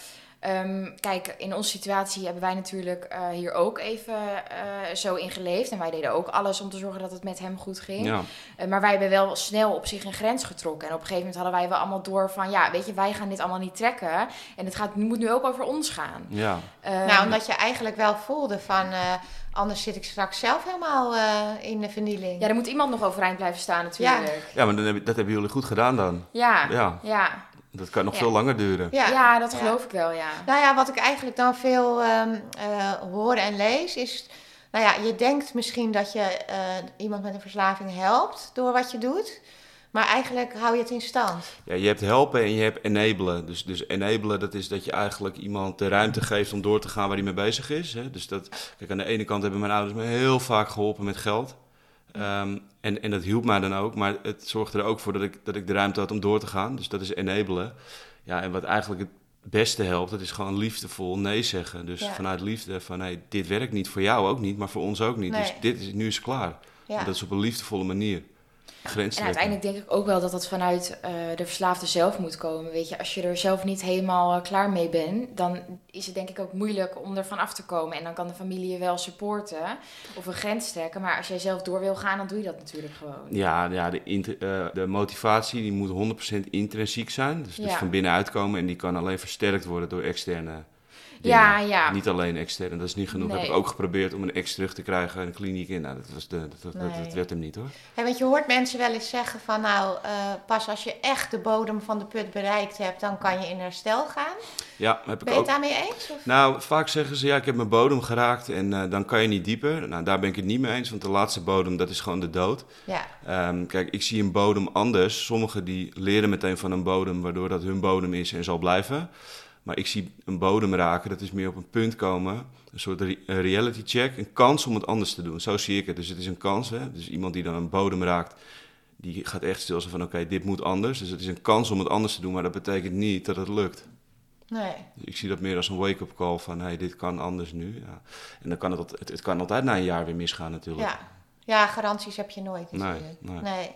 ehm, kijk, in onze situatie hebben wij natuurlijk eh, hier ook even eh, zo in geleefd. En wij deden ook alles om te zorgen dat het met hem goed ging. Ja, Eh, maar wij hebben wel snel op zich een grens getrokken. En op een gegeven moment hadden wij wel allemaal door van... Ja, weet je, wij gaan dit allemaal niet trekken. En het gaat, moet nu ook over ons gaan. ja. Ehm, Nou, omdat je eigenlijk wel voelde van, eh, anders zit ik straks zelf helemaal eh, in de vernieling. Ja, er moet iemand nog overeind blijven staan natuurlijk. ja maar dan heb, dat hebben jullie goed gedaan dan. Ja, ja. Ja, ja. Dat kan nog Ja. veel langer duren. ja. dat Ja. geloof ik wel, ja. Nou ja, wat ik eigenlijk dan veel ehm, eh, hoor en lees is... Nou ja, je denkt misschien dat je eh, iemand met een verslaving helpt door wat je doet. Maar eigenlijk hou je het in stand. Ja, je hebt helpen en je hebt enablen. Dus, dus enablen, dat is dat je eigenlijk iemand de ruimte geeft om door te gaan waar hij mee bezig is. Hè? Dus dat, kijk, aan de ene kant hebben mijn ouders me heel vaak geholpen met geld. Ehm, en, en dat hielp mij dan ook, maar het zorgde er ook voor dat ik, dat ik de ruimte had om door te gaan. Dus dat is enabelen. Ja, en wat eigenlijk het beste helpt, dat is gewoon liefdevol nee zeggen. Dus Ja. vanuit liefde van, hey, dit werkt niet voor jou ook niet, maar voor ons ook niet. Nee. Dus dit is, nu is klaar. Ja. En dat is op een liefdevolle manier. Grens En uiteindelijk denk ik ook wel dat dat vanuit eh, de verslaafde zelf moet komen. Weet je, als je er zelf niet helemaal eh, klaar mee bent, dan is het denk ik ook moeilijk om ervan af te komen. En dan kan de familie je wel supporten of een grens trekken. Maar als jij zelf door wil gaan, dan doe je dat natuurlijk gewoon. Ja, ja de, eh, de motivatie die moet 100% intrinsiek zijn. Dus, dus van binnenuit komen. En die kan alleen versterkt worden door externe dingen. Ja, ja. Niet alleen extern, dat is niet genoeg. Nee. Heb ik ook geprobeerd om een ex terug te krijgen in een kliniek in. Nou, dat, was de, dat, werd hem niet hoor. Ja, want je hoort mensen wel eens zeggen van nou, eh, pas als je echt de bodem van de put bereikt hebt, dan kan je in herstel gaan. Ja, heb ik Ben je ook. het daarmee eens? Of? Nou, vaak zeggen ze ja, ik heb mijn bodem geraakt en eh, dan kan je niet dieper. Nou, daar ben ik het niet mee eens, want de laatste bodem, dat is gewoon de dood. Ja, Ehm, kijk, ik zie een bodem anders. Sommigen die leren meteen van een bodem, waardoor dat hun bodem is en zal blijven. Maar ik zie een bodem raken, dat is meer op een punt komen. Een soort re- reality check, een kans om het anders te doen. Zo zie ik het. Dus het is een kans. Hè? Dus iemand die dan een bodem raakt, die gaat echt stil zijn van oké, dit moet anders. Dus het is een kans om het anders te doen, maar dat betekent niet dat het lukt. nee. Dus ik zie dat meer als een wake-up call van hey, dit kan anders nu. Ja. En dan kan het, het, het kan altijd na een jaar weer misgaan natuurlijk. Ja. ja, garanties heb je nooit Nee, natuurlijk. nee.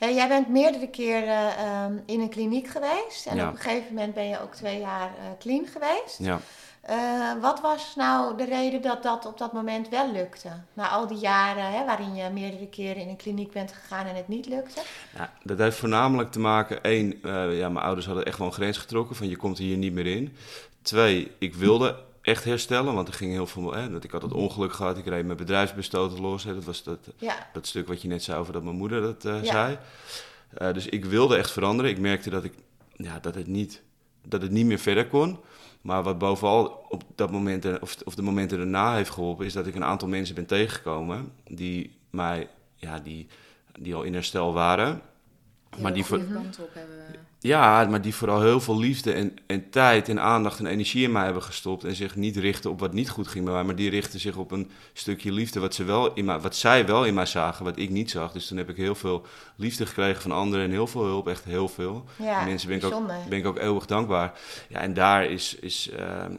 Jij bent meerdere keren ehm, in een kliniek geweest. En Ja. op een gegeven moment ben je ook twee jaar eh, clean geweest. Ja. Eh, wat was nou de reden dat dat op dat moment wel lukte? Na al die jaren hè, waarin je meerdere keren in een kliniek bent gegaan en het niet lukte? Ja, dat heeft voornamelijk te maken, één, eh, ja, mijn ouders hadden echt wel een grens getrokken van je komt hier niet meer in. Twee, ik wilde echt herstellen, want er ging heel veel, hè, dat ik had het ongeluk gehad, ik reed mijn bedrijfsbestoten los, hè, dat was dat, Ja, dat stuk wat je net zei over dat mijn moeder dat Ja. zei. Eh, dus ik wilde echt veranderen, ik merkte dat, ik, ja, dat, het niet, dat het niet meer verder kon. Maar wat bovenal op dat moment, eh, of, of de momenten daarna heeft geholpen, is dat ik een aantal mensen ben tegengekomen die mij, ja, die, die al in herstel waren. Maar die, voor... ja, maar die vooral heel veel liefde en, en tijd en aandacht en energie in mij hebben gestopt. En zich niet richten op wat niet goed ging bij mij. Maar die richten zich op een stukje liefde wat, ze wel in mij, wat zij wel in mij zagen, wat ik niet zag. Dus toen heb ik heel veel liefde gekregen van anderen en heel veel hulp, echt heel veel. ja Die mensen ben ik, ook, bijzonder. ben ik ook eeuwig dankbaar. Ja, en daar is, is, ehm,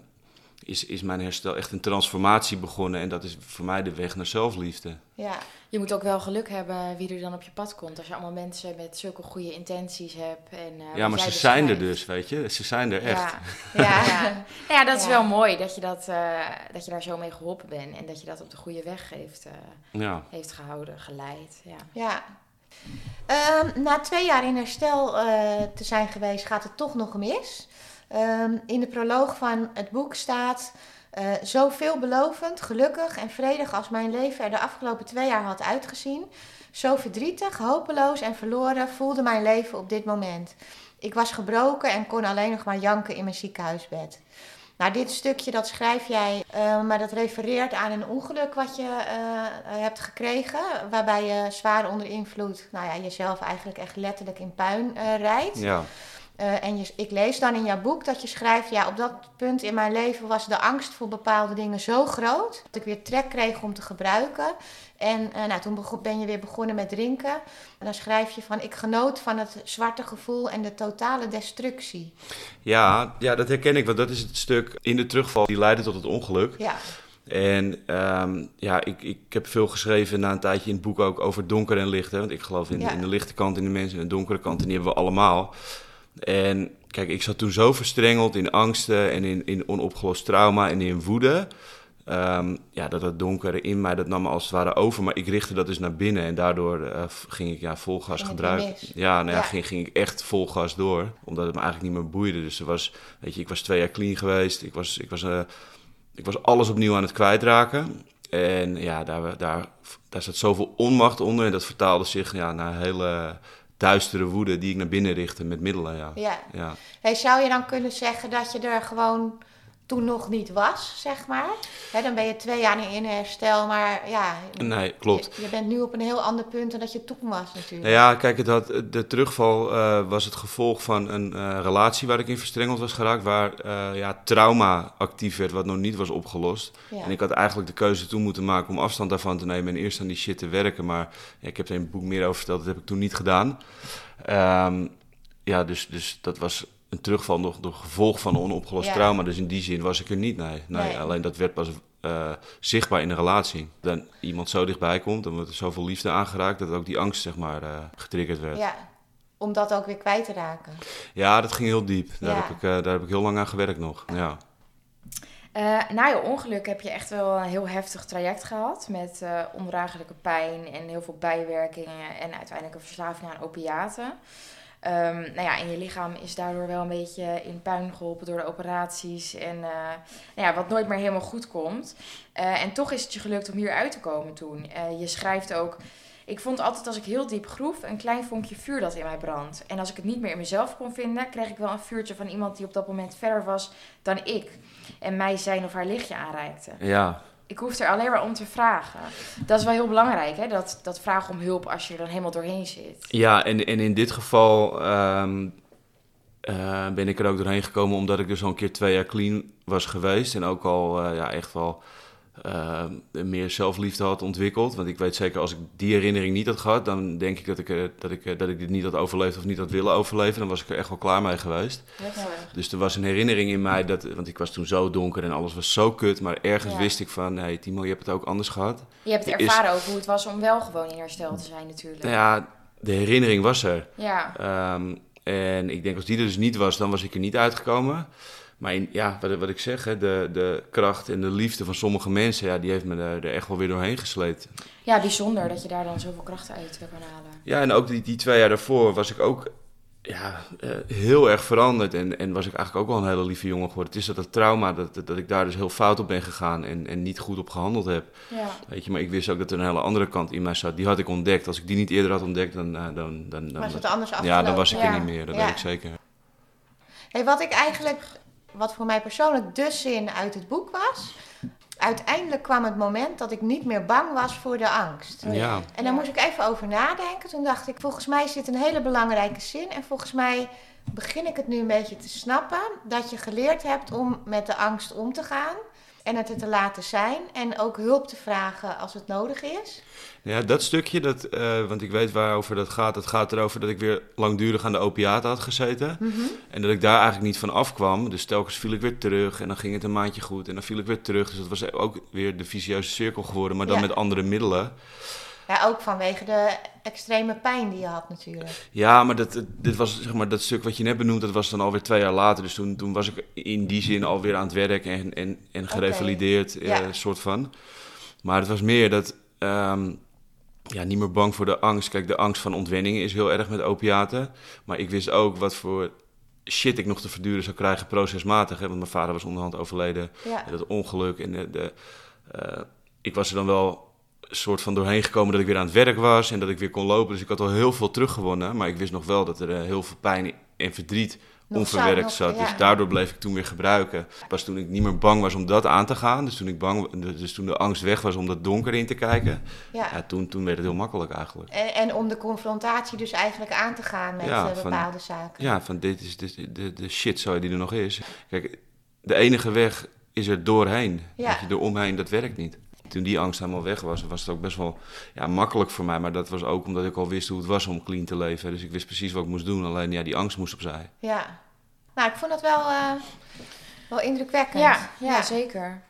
is, is mijn herstel echt een transformatie begonnen. En dat is voor mij de weg naar zelfliefde. Ja, Je moet ook wel geluk hebben wie er dan op je pad komt. Als je allemaal mensen met zulke goede intenties hebt. En, eh, ja, maar ze zijn er dus, weet je. Ze zijn er echt. Ja, ja. <laughs> ja. Nou ja, dat is Ja. wel mooi dat je, dat, eh, dat je daar zo mee geholpen bent. En dat je dat op de goede weg heeft, eh, Ja. heeft gehouden, geleid. Ja. ja. Ehm, na twee jaar in herstel eh, te zijn geweest, gaat het toch nog mis. Ehm, in de proloog van het boek staat... eh, zo veelbelovend, gelukkig en vredig als mijn leven er de afgelopen twee jaar had uitgezien... Zo verdrietig, hopeloos en verloren voelde mijn leven op dit moment. Ik was gebroken en kon alleen nog maar janken in mijn ziekenhuisbed. Nou, dit stukje dat schrijf jij, eh, maar dat refereert aan een ongeluk wat je eh, hebt gekregen. Waarbij je zwaar onder invloed, nou ja, jezelf eigenlijk echt letterlijk in puin rijdt. Ja. Eh, en je, ik lees dan in jouw boek dat je schrijft: ja, op dat punt in mijn leven was de angst voor bepaalde dingen zo groot dat ik weer trek kreeg om te gebruiken. En eh, nou, toen ben je weer begonnen met drinken. En dan schrijf je van: ik genoot van het zwarte gevoel en de totale destructie. Ja, ja, dat herken ik, want dat is het stuk in de terugval die leidde tot het ongeluk. Ja, En ehm, ja, ik, ik heb veel geschreven na een tijdje in het boek ook over donker en licht. Hè? Want ik geloof in, Ja. in de lichte kant in de mensen en de donkere kant, en die hebben we allemaal. En kijk, ik zat toen zo verstrengeld in angsten en in, in onopgelost trauma en in woede. Ehm, ja, dat het donkere in mij, dat nam me als het ware over. Maar ik richtte dat dus naar binnen en daardoor eh, ging ik ja, vol gas gebruiken. Ja, nou ja, Ja. Ging, ging ik echt vol gas door. Omdat het me eigenlijk niet meer boeide. Dus er was, weet je, ik was twee jaar clean geweest. Ik was, ik was, eh, ik was alles opnieuw aan het kwijtraken. En ja, daar, daar, daar zat zoveel onmacht onder. En dat vertaalde zich ja, naar hele duistere woede die ik naar binnen richtte met middelen. Ja. ja. Ja. Hey, zou je dan kunnen zeggen dat je er gewoon toen nog niet was, zeg maar. Hè, dan ben je twee jaar in herstel, maar ja, Nee, klopt. Je, je bent nu op een heel ander punt dan dat je toen was natuurlijk. Nou ja, kijk, had, de terugval eh, was het gevolg van een eh, relatie waar ik in verstrengeld was geraakt, waar eh, ja, trauma actief werd, wat nog niet was opgelost. Ja. En ik had eigenlijk de keuze toen moeten maken om afstand daarvan te nemen en eerst aan die shit te werken. Maar ja, ik heb er in het boek meer over verteld, dat heb ik toen niet gedaan. Ehm, ja, dus, dus dat was een terugval nog door gevolg van een onopgelost Ja. trauma. Dus in die zin was ik er niet, nee. nee, Nee. Alleen dat werd pas eh, zichtbaar in een relatie. Dan iemand zo dichtbij komt, dan wordt er zoveel liefde aangeraakt, dat ook die angst, zeg maar, eh, getriggerd werd. Ja. Ja, om dat ook weer kwijt te raken. dat ging heel diep. Daar, Ja. heb ik, eh, daar heb ik heel lang aan gewerkt nog. Ja. Na je ongeluk heb je echt wel een heel heftig traject gehad. Met ondraaglijke pijn en heel veel bijwerkingen. En uiteindelijk een verslaving aan opiaten. Ehm, nou ja, en je lichaam is daardoor wel een beetje in puin geholpen door de operaties. En eh, nou ja, wat nooit meer helemaal goed komt. Eh, en toch is het je gelukt om hier uit te komen toen. Eh, je schrijft ook. Ik vond altijd als ik heel diep groef een klein vonkje vuur dat in mij brandt. En als ik het niet meer in mezelf kon vinden, kreeg ik wel een vuurtje van iemand die op dat moment verder was dan ik. En mij zijn of haar lichtje aanreikte. ja, Ik hoef er alleen maar om te vragen. Dat is wel heel belangrijk, hè? Dat, dat vragen om hulp als je er dan helemaal doorheen zit. Ja, en, en in dit geval ehm, eh, ben ik er ook doorheen gekomen omdat ik dus al een keer twee jaar clean was geweest. En ook al eh, ja, echt wel eh, meer zelfliefde had ontwikkeld. Want ik weet zeker, als ik die herinnering niet had gehad, dan denk ik dat ik, eh, dat ik, eh, dat ik dit niet had overleefd of niet had willen overleven. Dan was ik er echt wel klaar mee geweest. Dus er was een herinnering in mij, dat, want ik was toen zo donker en alles was zo kut. Maar ergens Ja. wist ik van, hey Timo, je hebt het ook anders gehad. Je hebt is- ervaren over hoe het was om wel gewoon in herstel te zijn natuurlijk. Nou ja, de herinnering was er. Ja. Ehm, en ik denk als die er dus niet was, dan was ik er niet uitgekomen. Maar in, ja, wat, wat ik zeg, hè, de, de kracht en de liefde van sommige mensen, ja, die heeft me er, er echt wel weer doorheen gesleept. ja, bijzonder dat je daar dan zoveel krachten uit kan halen. Ja, en ook die, die twee jaar daarvoor was ik ook ja, eh, heel erg veranderd. En, en was ik eigenlijk ook wel een hele lieve jongen geworden. Het is dat het trauma, dat, dat, ik daar dus heel fout op ben gegaan en, en niet goed op gehandeld heb. Ja. Weet je, maar ik wist ook dat er een hele andere kant in mij zat. Die had ik ontdekt. Als ik die niet eerder had ontdekt, dan... eh, dan, dan, dan Was het anders afgelopen? ja, dan was ik Ja. er niet meer, dat Ja. weet ik zeker. Hey, wat ik eigenlijk, wat voor mij persoonlijk de zin uit het boek was. Uiteindelijk kwam het moment dat ik niet meer bang was voor de angst. Oh ja. ja. En daar Ja. moest ik even over nadenken. Toen dacht ik, volgens mij zit een hele belangrijke zin. En volgens mij begin ik het nu een beetje te snappen. Dat je geleerd hebt om met de angst om te gaan. En het er te laten zijn. En ook hulp te vragen als het nodig is. Ja, dat stukje, dat, eh, want ik weet waarover dat gaat. Het gaat erover dat ik weer langdurig aan de opiaten had gezeten. En dat ik daar eigenlijk niet van afkwam. Dus telkens viel ik weer terug en dan ging het een maandje goed. En dan viel ik weer terug. Dus dat was ook weer de vicieuze cirkel geworden, maar dan Ja. met andere middelen. Ja, ook vanwege de extreme pijn die je had natuurlijk. Ja, maar dat, dit was, zeg maar, dat stuk wat je net benoemd, dat was dan alweer twee jaar later. Dus toen, toen was ik in die zin alweer aan het werk en, en, en gerevalideerd, eh, Ja. soort van. Maar het was meer dat, ehm, ja, niet meer bang voor de angst. Kijk, de angst van ontwenningen is heel erg met opiaten. Maar ik wist ook wat voor shit ik nog te verduren zou krijgen procesmatig. Hè? Want mijn vader was onderhand overleden. Ja. En dat ongeluk. En de, de, eh, ik was er dan wel een soort van doorheen gekomen dat ik weer aan het werk was. En dat ik weer kon lopen. Dus ik had al heel veel teruggewonnen. Maar ik wist nog wel dat er eh, heel veel pijn en verdriet onverwerkt zat. Dus daardoor bleef ik toen weer gebruiken. Pas toen ik niet meer bang was om dat aan te gaan. Dus toen, ik bang, dus toen de angst weg was om dat donker in te kijken. Ja. Ja, toen, toen werd het heel makkelijk eigenlijk. En, en om de confrontatie dus eigenlijk aan te gaan met Ja, eh, van- bepaalde zaken. Ja, van dit is de, de, de shit zo die er nog is. Kijk, de enige weg is er doorheen. Ja. Weet je, eromheen, dat werkt niet. Toen die angst helemaal weg was, was het ook best wel ja, makkelijk voor mij. Maar dat was ook omdat ik al wist hoe het was om clean te leven. Dus ik wist precies wat ik moest doen. Alleen ja, die angst moest opzij. Ja. Nou, ik vond dat wel, eh, wel indrukwekkend. Ja, ja, zeker.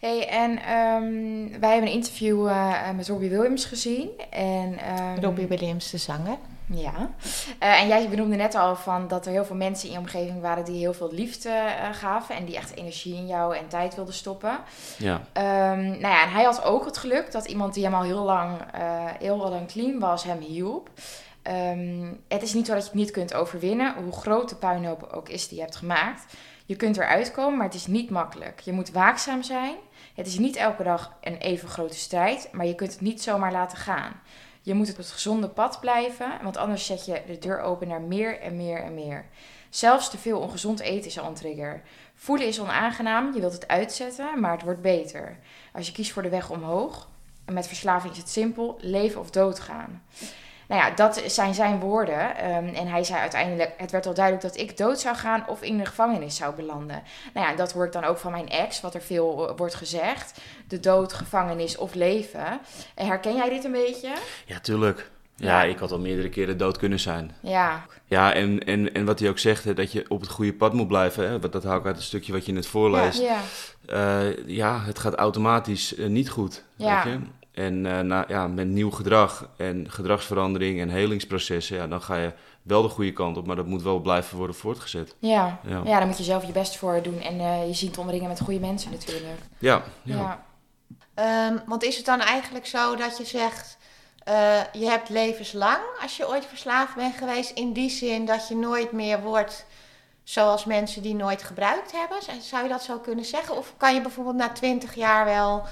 Hey, en ehm, wij hebben een interview eh, met Robbie Williams gezien. En, ehm, Robbie Williams, de zanger. Ja. Eh, en jij benoemde net al van dat er heel veel mensen in je omgeving waren die heel veel liefde eh, gaven. En die echt energie in jou en tijd wilden stoppen. Ja, Ehm, nou ja, en hij had ook het geluk dat iemand die hem al heel lang, eh, heel lang clean was, hem hielp. Ehm, het is niet zo dat je het niet kunt overwinnen, hoe groot de puinhoop ook is die je hebt gemaakt. Je kunt eruit komen, maar het is niet makkelijk. Je moet waakzaam zijn. Het is niet elke dag een even grote strijd, maar je kunt het niet zomaar laten gaan. Je moet op het gezonde pad blijven, want anders zet je de deur open naar meer en meer en meer. Zelfs te veel ongezond eten is al een trigger. Voelen is onaangenaam, je wilt het uitzetten, maar het wordt beter. Als je kiest voor de weg omhoog, en met verslaving is het simpel, leven of doodgaan. Nou ja, dat zijn zijn woorden. Ehm, en hij zei uiteindelijk, het werd al duidelijk dat ik dood zou gaan of in de gevangenis zou belanden. Nou ja, dat hoor ik dan ook van mijn ex, wat er veel eh, wordt gezegd. De dood, gevangenis of leven. Herken jij dit een beetje? Ja, tuurlijk. Ja, Ja. ik had al meerdere keren dood kunnen zijn. Ja, Ja, en, en, en wat hij ook zegt, hè, dat je op het goede pad moet blijven. Hè, dat hou ik uit het stukje wat je net voorleest. ja, Eh, ja, het gaat automatisch eh, niet goed. Ja. Weet je? En eh, na, ja, met nieuw gedrag en gedragsverandering en helingsprocessen, ja, dan ga je wel de goede kant op, maar dat moet wel blijven worden voortgezet. ja. Ja, Ja, daar moet je zelf je best voor doen. En eh, je ziet te omringen met goede mensen natuurlijk. ja, Ja. ja. Ehm, want is het dan eigenlijk zo dat je zegt, eh, je hebt levenslang als je ooit verslaafd bent geweest, in die zin dat je nooit meer wordt zoals mensen die nooit gebruikt hebben? Zou je dat zo kunnen zeggen? Of kan je bijvoorbeeld na twintig jaar wel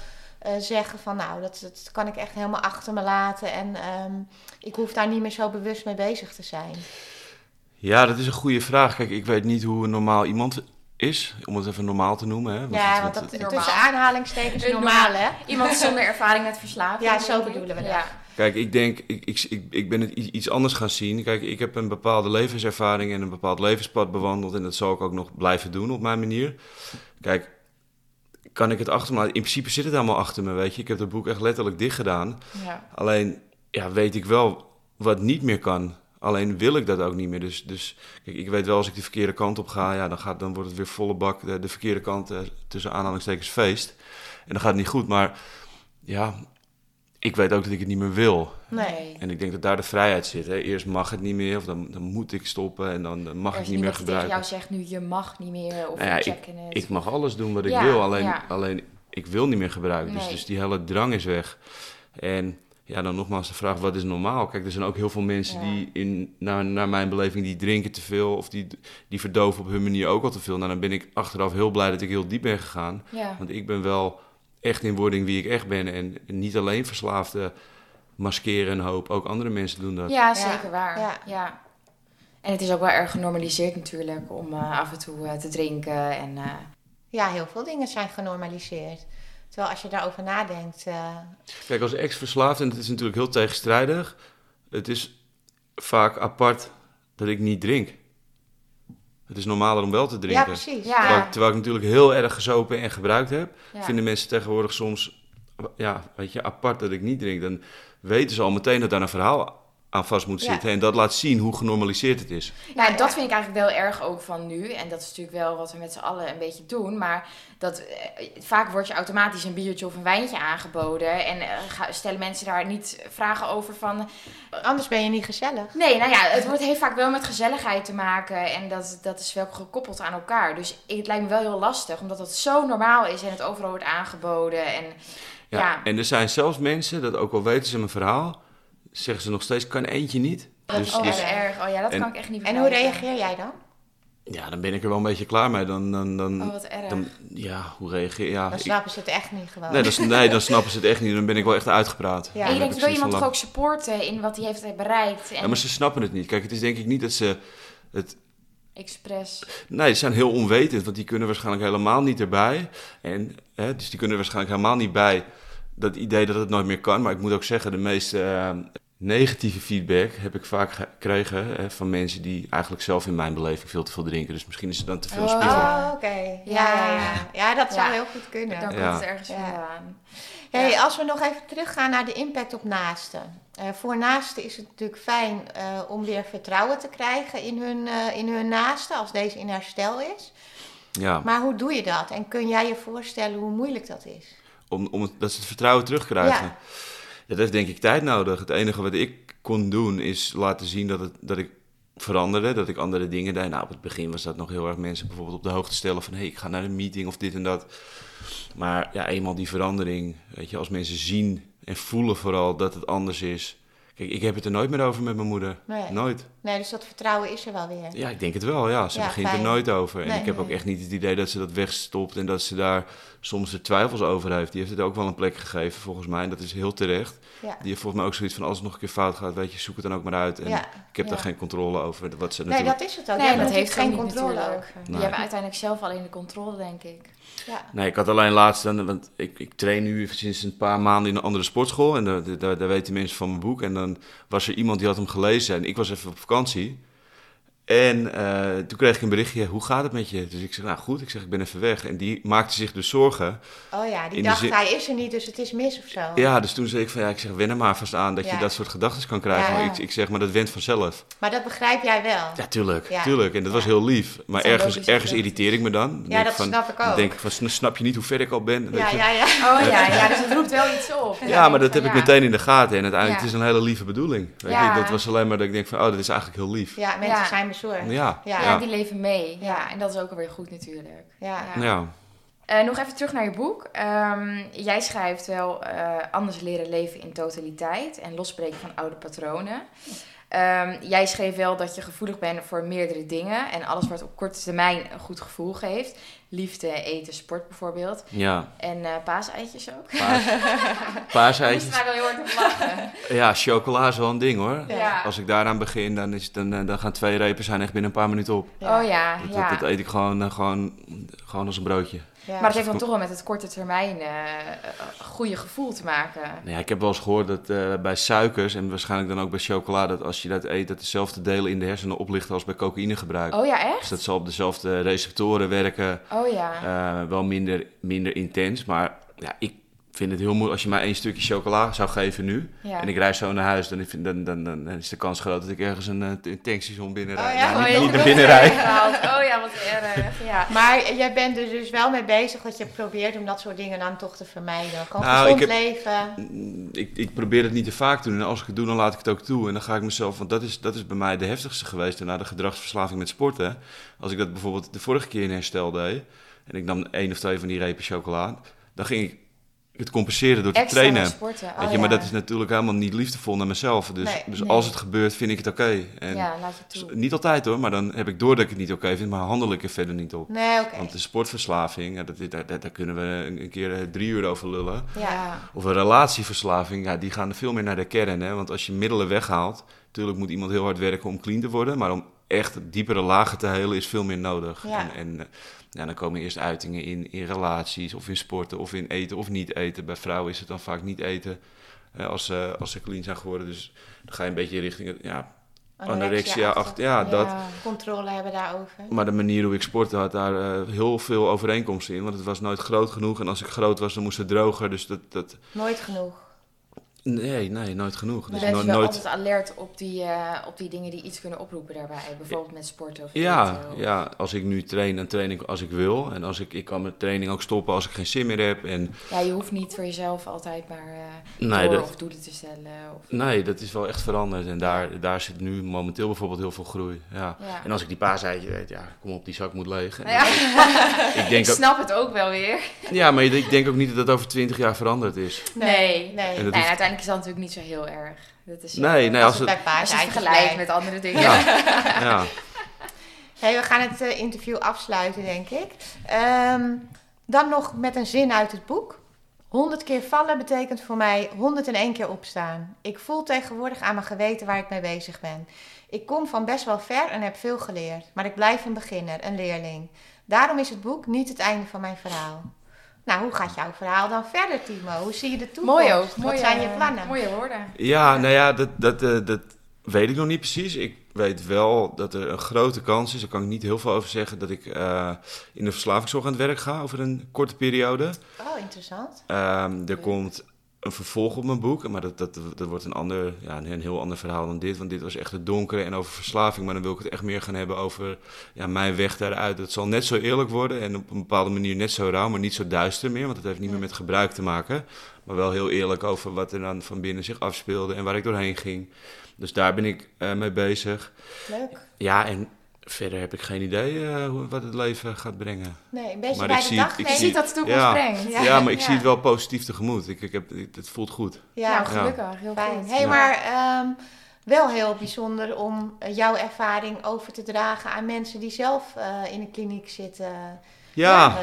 eh, zeggen van nou, dat, dat kan ik echt helemaal achter me laten en ehm, ik hoef daar niet meer zo bewust mee bezig te zijn? Ja, dat is een goede vraag. Kijk, ik weet niet hoe een normaal iemand is, om het even normaal te noemen. Hè? Want ja, het- want het- dat normaal. tussen aanhalingstekens normaal hè? Iemand zonder ervaring met verslaving. Ja, zo bedoelen we dat. Ja. Kijk, ik denk, ik, ik, ik, ik ben het iets anders gaan zien. Kijk, ik heb een bepaalde levenservaring en een bepaald levenspad bewandeld. En dat zal ik ook nog blijven doen op mijn manier. Kijk, kan ik het achter me laten? In principe zit het allemaal achter me, weet je. Ik heb het boek echt letterlijk dicht gedaan. Ja. Alleen, ja, weet ik wel wat niet meer kan. Alleen wil ik dat ook niet meer. Dus, dus kijk, ik weet wel als ik de verkeerde kant op ga, ja, dan, gaat, dan wordt het weer volle bak de, de verkeerde kant eh, tussen aanhalingstekens feest. En dan gaat het niet goed. Maar ja, ik weet ook dat ik het niet meer wil. Nee. En ik denk dat daar de vrijheid zit. Hè. Eerst mag het niet meer, of dan, dan moet ik stoppen en dan, dan mag ik niet meer gebruiken. jou zegt nu je mag niet meer of Nou ja, check in het. Ik mag alles doen wat ik Ja, wil, alleen, ja. alleen ik wil niet meer gebruiken. Dus, Nee. dus die hele drang is weg. En ja, dan nogmaals de vraag, wat is normaal? Kijk, er zijn ook heel veel mensen die, in, naar, naar mijn beleving, die drinken te veel... of die, die verdoven op hun manier ook al te veel. Nou, dan ben ik achteraf heel blij dat ik heel diep ben gegaan. ja. Want ik ben wel echt in wording wie ik echt ben. En niet alleen verslaafde maskeren en hoop, ook andere mensen doen dat. ja, zeker waar. Ja. Ja. En het is ook wel erg genormaliseerd natuurlijk om eh, af en toe eh, te drinken. En, eh, Ja, heel veel dingen zijn genormaliseerd. Terwijl als je daarover nadenkt, eh, Kijk, als ex-verslaafd, en het is natuurlijk heel tegenstrijdig, het is vaak apart dat ik niet drink. Het is normaler om wel te ja drinken. precies. Ja. terwijl, ik- terwijl ik natuurlijk heel erg gezopen en gebruikt heb, ja. vinden mensen tegenwoordig soms, ja, weet je, apart dat ik niet drink. Dan weten ze al meteen dat daar een verhaal aan vast moet Ja. zitten. En dat laat zien hoe genormaliseerd het is. Nou, Ja, dat ja. vind ik eigenlijk wel erg ook van nu. En dat is natuurlijk wel wat we met z'n allen een beetje doen. Maar dat, eh, vaak wordt je automatisch een biertje of een wijntje aangeboden. En eh, stellen mensen daar niet vragen over van... Anders ben je niet gezellig. Nee, nou ja, het wordt, heeft vaak wel met gezelligheid te maken. En dat, dat is wel gekoppeld aan elkaar. Dus het lijkt me wel heel lastig. Omdat het zo normaal is en het overal wordt aangeboden. En Ja. Ja. En er zijn zelfs mensen, dat ook al weten ze mijn verhaal, zeggen ze nog steeds, kan eentje niet. dat Dus, is dus- echt erg. Oh ja, dat en- kan ik echt niet En hoe reageer jij dan? ja, dan ben ik er wel een beetje klaar mee. Dan, dan, dan, Oh, wat erg. dan ja, hoe reageer ja, Dan ik- snappen ze het echt niet gewoon. Nee, dan, nee, dan snappen ze het echt niet. Dan ben ik wel echt uitgepraat. Ja. en je denkt, wil iemand toch ook supporten in wat hij heeft bereikt. En Ja, maar ze snappen het niet. Kijk, het is denk ik niet dat ze... Het, expres. nee, ze zijn heel onwetend, want die kunnen waarschijnlijk helemaal niet erbij. En, hè, dus die kunnen waarschijnlijk helemaal niet bij dat idee dat het nooit meer kan. Maar ik moet ook zeggen, de meeste eh, negatieve feedback heb ik vaak gekregen hè, van mensen die eigenlijk zelf in mijn beleving veel te veel drinken. Dus misschien is het dan te veel Oh. spiegel. Oh, oké. Ja, ja, ja. Ja, dat zou Ja. heel goed kunnen. Dan komt het ergens Ja. vandaan. Hey, Ja. Als we nog even teruggaan naar de impact op naasten. Eh, voor naasten is het natuurlijk fijn eh, om weer vertrouwen te krijgen in hun, eh, in hun naasten als deze in herstel is. Ja, Maar hoe doe je dat? En kun jij je voorstellen hoe moeilijk dat is? Om, om het, dat ze het vertrouwen terugkrijgen. Ja. Dat heeft denk ik tijd nodig. Het enige wat ik kon doen is laten zien dat, het, dat ik veranderde, dat ik andere dingen deed. Nou, op het begin was dat nog heel erg mensen bijvoorbeeld op de hoogte stellen van... hé, hey, ik ga naar een meeting of dit en dat. Maar ja, eenmaal die verandering, weet je, als mensen zien en voelen vooral dat het anders is... Kijk, ik heb het er nooit meer over met mijn moeder. Nee. Nooit. Nee, dus dat vertrouwen is er wel weer. Ja, ik denk het wel, ja. Ze Ja, begint fijn. er nooit over. En Nee. ik heb ook echt niet het idee dat ze dat wegstopt en dat ze daar soms er twijfels over heeft. Die heeft het ook wel een plek gegeven, volgens mij. En dat is heel terecht. Ja. Die heeft volgens mij ook zoiets van, als het nog een keer fout gaat, weet je, zoek het dan ook maar uit. En Ja. ik heb daar geen controle over. Wat ze Nee, natuurlijk... dat is het ook. Nee, Je dat hebt heeft geen controle over. Die Nee. hebben uiteindelijk zelf alleen de controle, denk ik. Ja. Nee, ik had alleen laatst, want ik, ik train nu sinds een paar maanden in een andere sportschool. En daar, daar, daar weten mensen van mijn boek. En dan was er iemand die had hem gelezen en ik was even op vakantie. En eh, toen kreeg ik een berichtje, hoe gaat het met je? Dus ik zeg, nou goed, ik zeg, ik ben even weg. En die maakte zich dus zorgen. Oh ja, die dacht zin- hij is er niet, dus het is mis of zo. Ja, dus toen zei ik van, ja, ik zeg, wen er maar vast aan dat Ja. je dat soort gedachten kan krijgen. Ja. Maar ik, ik zeg, maar dat went vanzelf. Maar dat begrijp jij wel. Ja, tuurlijk, Ja. tuurlijk. En dat was heel lief. Maar ergens, ergens irriteer ik me dan. Dan Ja, denk ik dat van, snap ik dan ook. denk ik van, sn- snap je niet hoe ver ik al ben? Ja, ja, ja. Oh ja, ja, dus het roept wel iets op. Ja, maar dat heb ik meteen in de gaten. En uiteindelijk Ja. het is een hele lieve bedoeling. Weet Ja. je? Dat was alleen maar dat ik denk van, oh, dat is eigenlijk heel lief. Ja, mensen Ja. zijn Ja, Ja. Ja, ja. die leven mee. Ja. Ja. en dat is ook alweer goed natuurlijk. Ja. Ja. Eh, nog even terug naar je boek. Ehm, jij schrijft wel eh, anders leren leven in totaliteit en losbreken van oude patronen. Ehm, jij schreef wel dat je gevoelig bent voor meerdere dingen en alles wat op korte termijn een goed gevoel geeft. Liefde, eten, sport bijvoorbeeld. Ja, En eh paaseitjes ook. paas, <laughs> Ik paaseitjes. moest daar wel heel hard op lachen. Ja, chocola is wel een ding hoor. Ja. Als ik daaraan begin, dan, is, dan, eh, dan gaan twee repen zijn echt binnen een paar minuten op. Ja. Oh ja, Dat, ja. dat, dat eet ik gewoon, eh, gewoon, gewoon als een broodje. Ja. Maar dat heeft dan toch wel met het korte termijn eh, eh, goede gevoel te maken. Nou ja, ik heb wel eens gehoord dat eh, bij suikers en waarschijnlijk dan ook bij chocola, dat als je dat eet, dat dezelfde delen in de hersenen oplichten als bij cocaïnegebruik. Oh ja, Dus echt? dat zal op dezelfde receptoren werken. Oh ja. Eh, wel minder, minder intens. Maar ja, ik vind het heel moeilijk. Als je mij één stukje chocola zou geven nu. ja. En ik reis zo naar huis. Dan, vind- dan, dan, dan is de kans groot dat ik ergens een, eh, een tankstation binnenrijd. Oh ja? Nou, Oh, niet, niet naar binnen. Oh ja, wat erg. Ja. <laughs> Maar jij bent er dus wel mee bezig dat je probeert om dat soort dingen dan toch te vermijden. Gewoon Nou, gezond ik heb- leven. Mm, Ik, ik probeer het niet te vaak te doen. En als ik het doe, dan laat ik het ook toe. En dan ga ik mezelf... Want dat is, dat is bij mij de heftigste geweest. Na de gedragsverslaving met sporten. Als ik dat bijvoorbeeld de vorige keer in herstel deed... En ik nam één of twee van die repen chocola... Dan ging ik het compenseren door te Extra trainen. sporten. Oh, Weet je, maar ja. dat is natuurlijk helemaal niet liefdevol naar mezelf. Dus, Nee, dus nee. als het gebeurt, vind ik het oké. En Ja, laat je toe. Niet altijd hoor, maar dan heb ik door dat ik het niet oké vind, maar handel ik er verder niet op. Nee, oké. Want de sportverslaving, ja, dat, daar, daar, daar kunnen we een, keer eh, drie uur over lullen. Ja. Of een relatieverslaving, ja, die gaan er veel meer naar de kern. Hè? Want als je middelen weghaalt, natuurlijk moet iemand heel hard werken om clean te worden. Maar om echt diepere lagen te helen is veel meer nodig. Ja. En, en ja, dan komen eerst uitingen in, in relaties of in sporten of in eten of niet eten. Bij vrouwen is het dan vaak niet eten eh, als, ze als ze clean zijn geworden. Dus dan ga je een beetje richting het, ja, anorexia. achter, ja, dat. Controle hebben daarover. Maar de manier hoe ik sportte had daar eh, heel veel overeenkomsten in. Want het was nooit groot genoeg. En als ik groot was, dan moest het droger. Dus dat... dat Nooit genoeg. Nee, nee, nooit genoeg. Je Dus no- dus wel nooit... altijd alert op die, eh, op die dingen die iets kunnen oproepen daarbij. Bijvoorbeeld met sporten of Ja, of- ja, als ik nu train, dan train ik als ik wil. En als ik, ik kan mijn training ook stoppen als ik geen zin meer heb. En Ja, je hoeft niet voor jezelf altijd maar Nee, dat- of doelen te stellen. Of... nee, dat is wel echt veranderd. En daar, daar zit nu momenteel bijvoorbeeld heel veel groei. Ja. Ja. En als ik die paaseitje weet, ja, kom op, die zak moet leeg. En Ja. Ik <laughs> Ik denk snap het ook wel weer. ja, maar ik denk ook niet dat dat over twintig jaar veranderd is. Nee. En Nee. dat Nee, hoeft- uiteindelijk is dat natuurlijk niet zo heel erg. Dat is, Nee, eh, nee, als als het het... bij als je het paardjes vergelijkt blijft. met andere dingen. Ja, <laughs> ja. Hey, we gaan het eh, interview afsluiten, denk ik. Ehm, dan nog met een zin uit het boek. 100 keer vallen betekent voor mij 101 keer opstaan. Ik voel tegenwoordig aan mijn geweten waar ik mee bezig ben. Ik kom van best wel ver en heb veel geleerd, maar ik blijf een beginner, een leerling. Daarom is het boek niet het einde van mijn verhaal. Nou, hoe gaat jouw verhaal dan verder, Timo? Hoe zie je de toekomst? Mooi ook. Wat mooie- zijn je plannen? Mooie woorden. Ja, nou ja, dat, dat, eh, dat weet ik nog niet precies. Ik weet wel dat er een grote kans is, daar kan ik niet heel veel over zeggen, dat ik eh, in de verslavingszorg aan het werk ga over een korte periode. Oh, interessant. Ehm, er komt een vervolg op mijn boek, maar dat, dat, dat wordt een, ander, ja, een heel ander verhaal dan dit. Want dit was echt het donkere en over verslaving. Maar dan wil ik het echt meer gaan hebben over ja, mijn weg daaruit. Het zal net zo eerlijk worden en op een bepaalde manier net zo rauw, maar niet zo duister meer. Want het heeft niet meer met gebruik te maken. Maar wel heel eerlijk over wat er dan van binnen zich afspeelde en waar ik doorheen ging. Dus daar ben ik eh, mee bezig. Leuk. Ja, en Verder heb ik geen idee eh, hoe, wat het leven gaat brengen. Nee, een beetje Maar bij ik de zie- dag ik nemen. zie- dat de toekomst Ja. brengt. Ja. Ja, maar ik Ja. zie het wel positief tegemoet. Ik, ik heb, het, het voelt goed. Ja, nou, gelukkig. Heel fijn. hey, Ja. maar ehm, wel heel bijzonder om eh, jouw ervaring over te dragen aan mensen die zelf eh, in een kliniek zitten. Ja,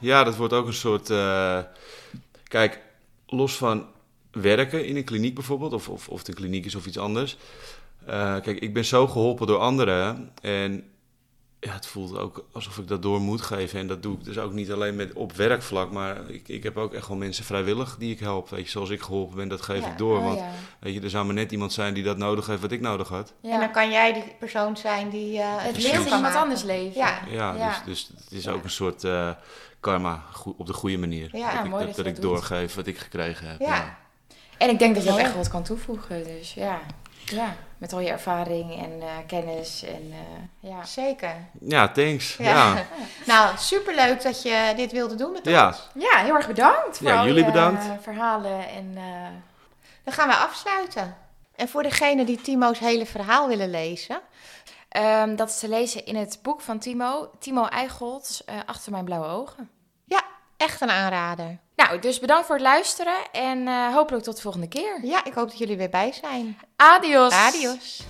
Ja. dat wordt ook een soort. eh, kijk, los van werken in een kliniek bijvoorbeeld, of, of, of het een kliniek is of iets anders. Eh, kijk, ik ben zo geholpen door anderen. En ja, het voelt ook alsof ik dat door moet geven. En dat doe ik dus ook niet alleen met, op werkvlak, maar ik, ik heb ook echt wel mensen vrijwillig die ik help. Weet je, zoals ik geholpen ben, dat geef Ja. ik door. Oh, want ja. weet je, er zou maar net iemand zijn die dat nodig heeft wat ik nodig had. Ja. En dan kan jij die persoon zijn die eh, het leert in kan iemand anders leven. Ja. Ja, Ja. Dus, dus het is Ja. ook een soort eh, karma op de goede manier. Ja, dat ik, mooi dat, dat je dat ik doorgeef wat ik gekregen heb. Ja. En ik denk dat je ook echt wat kan toevoegen. Dus ja, ja. met al je ervaring en eh, kennis. En, eh, ja. Zeker. Ja, thanks. Ja. Ja. <laughs> Nou, superleuk dat je dit wilde doen met Ja. ons. ja, heel erg bedankt voor Ja, al jullie je bedankt. eh, verhalen. En, eh, Dan gaan we afsluiten. En voor degenen die Timo's hele verhaal willen lezen. ehm, dat is te lezen in het boek van Timo, Timo Eichholz, eh, Achter mijn blauwe ogen. Ja, echt een aanrader. Nou, dus bedankt voor het luisteren en eh, hopelijk tot de volgende keer. Ja, ik hoop dat jullie weer bij zijn. Adios! Adios.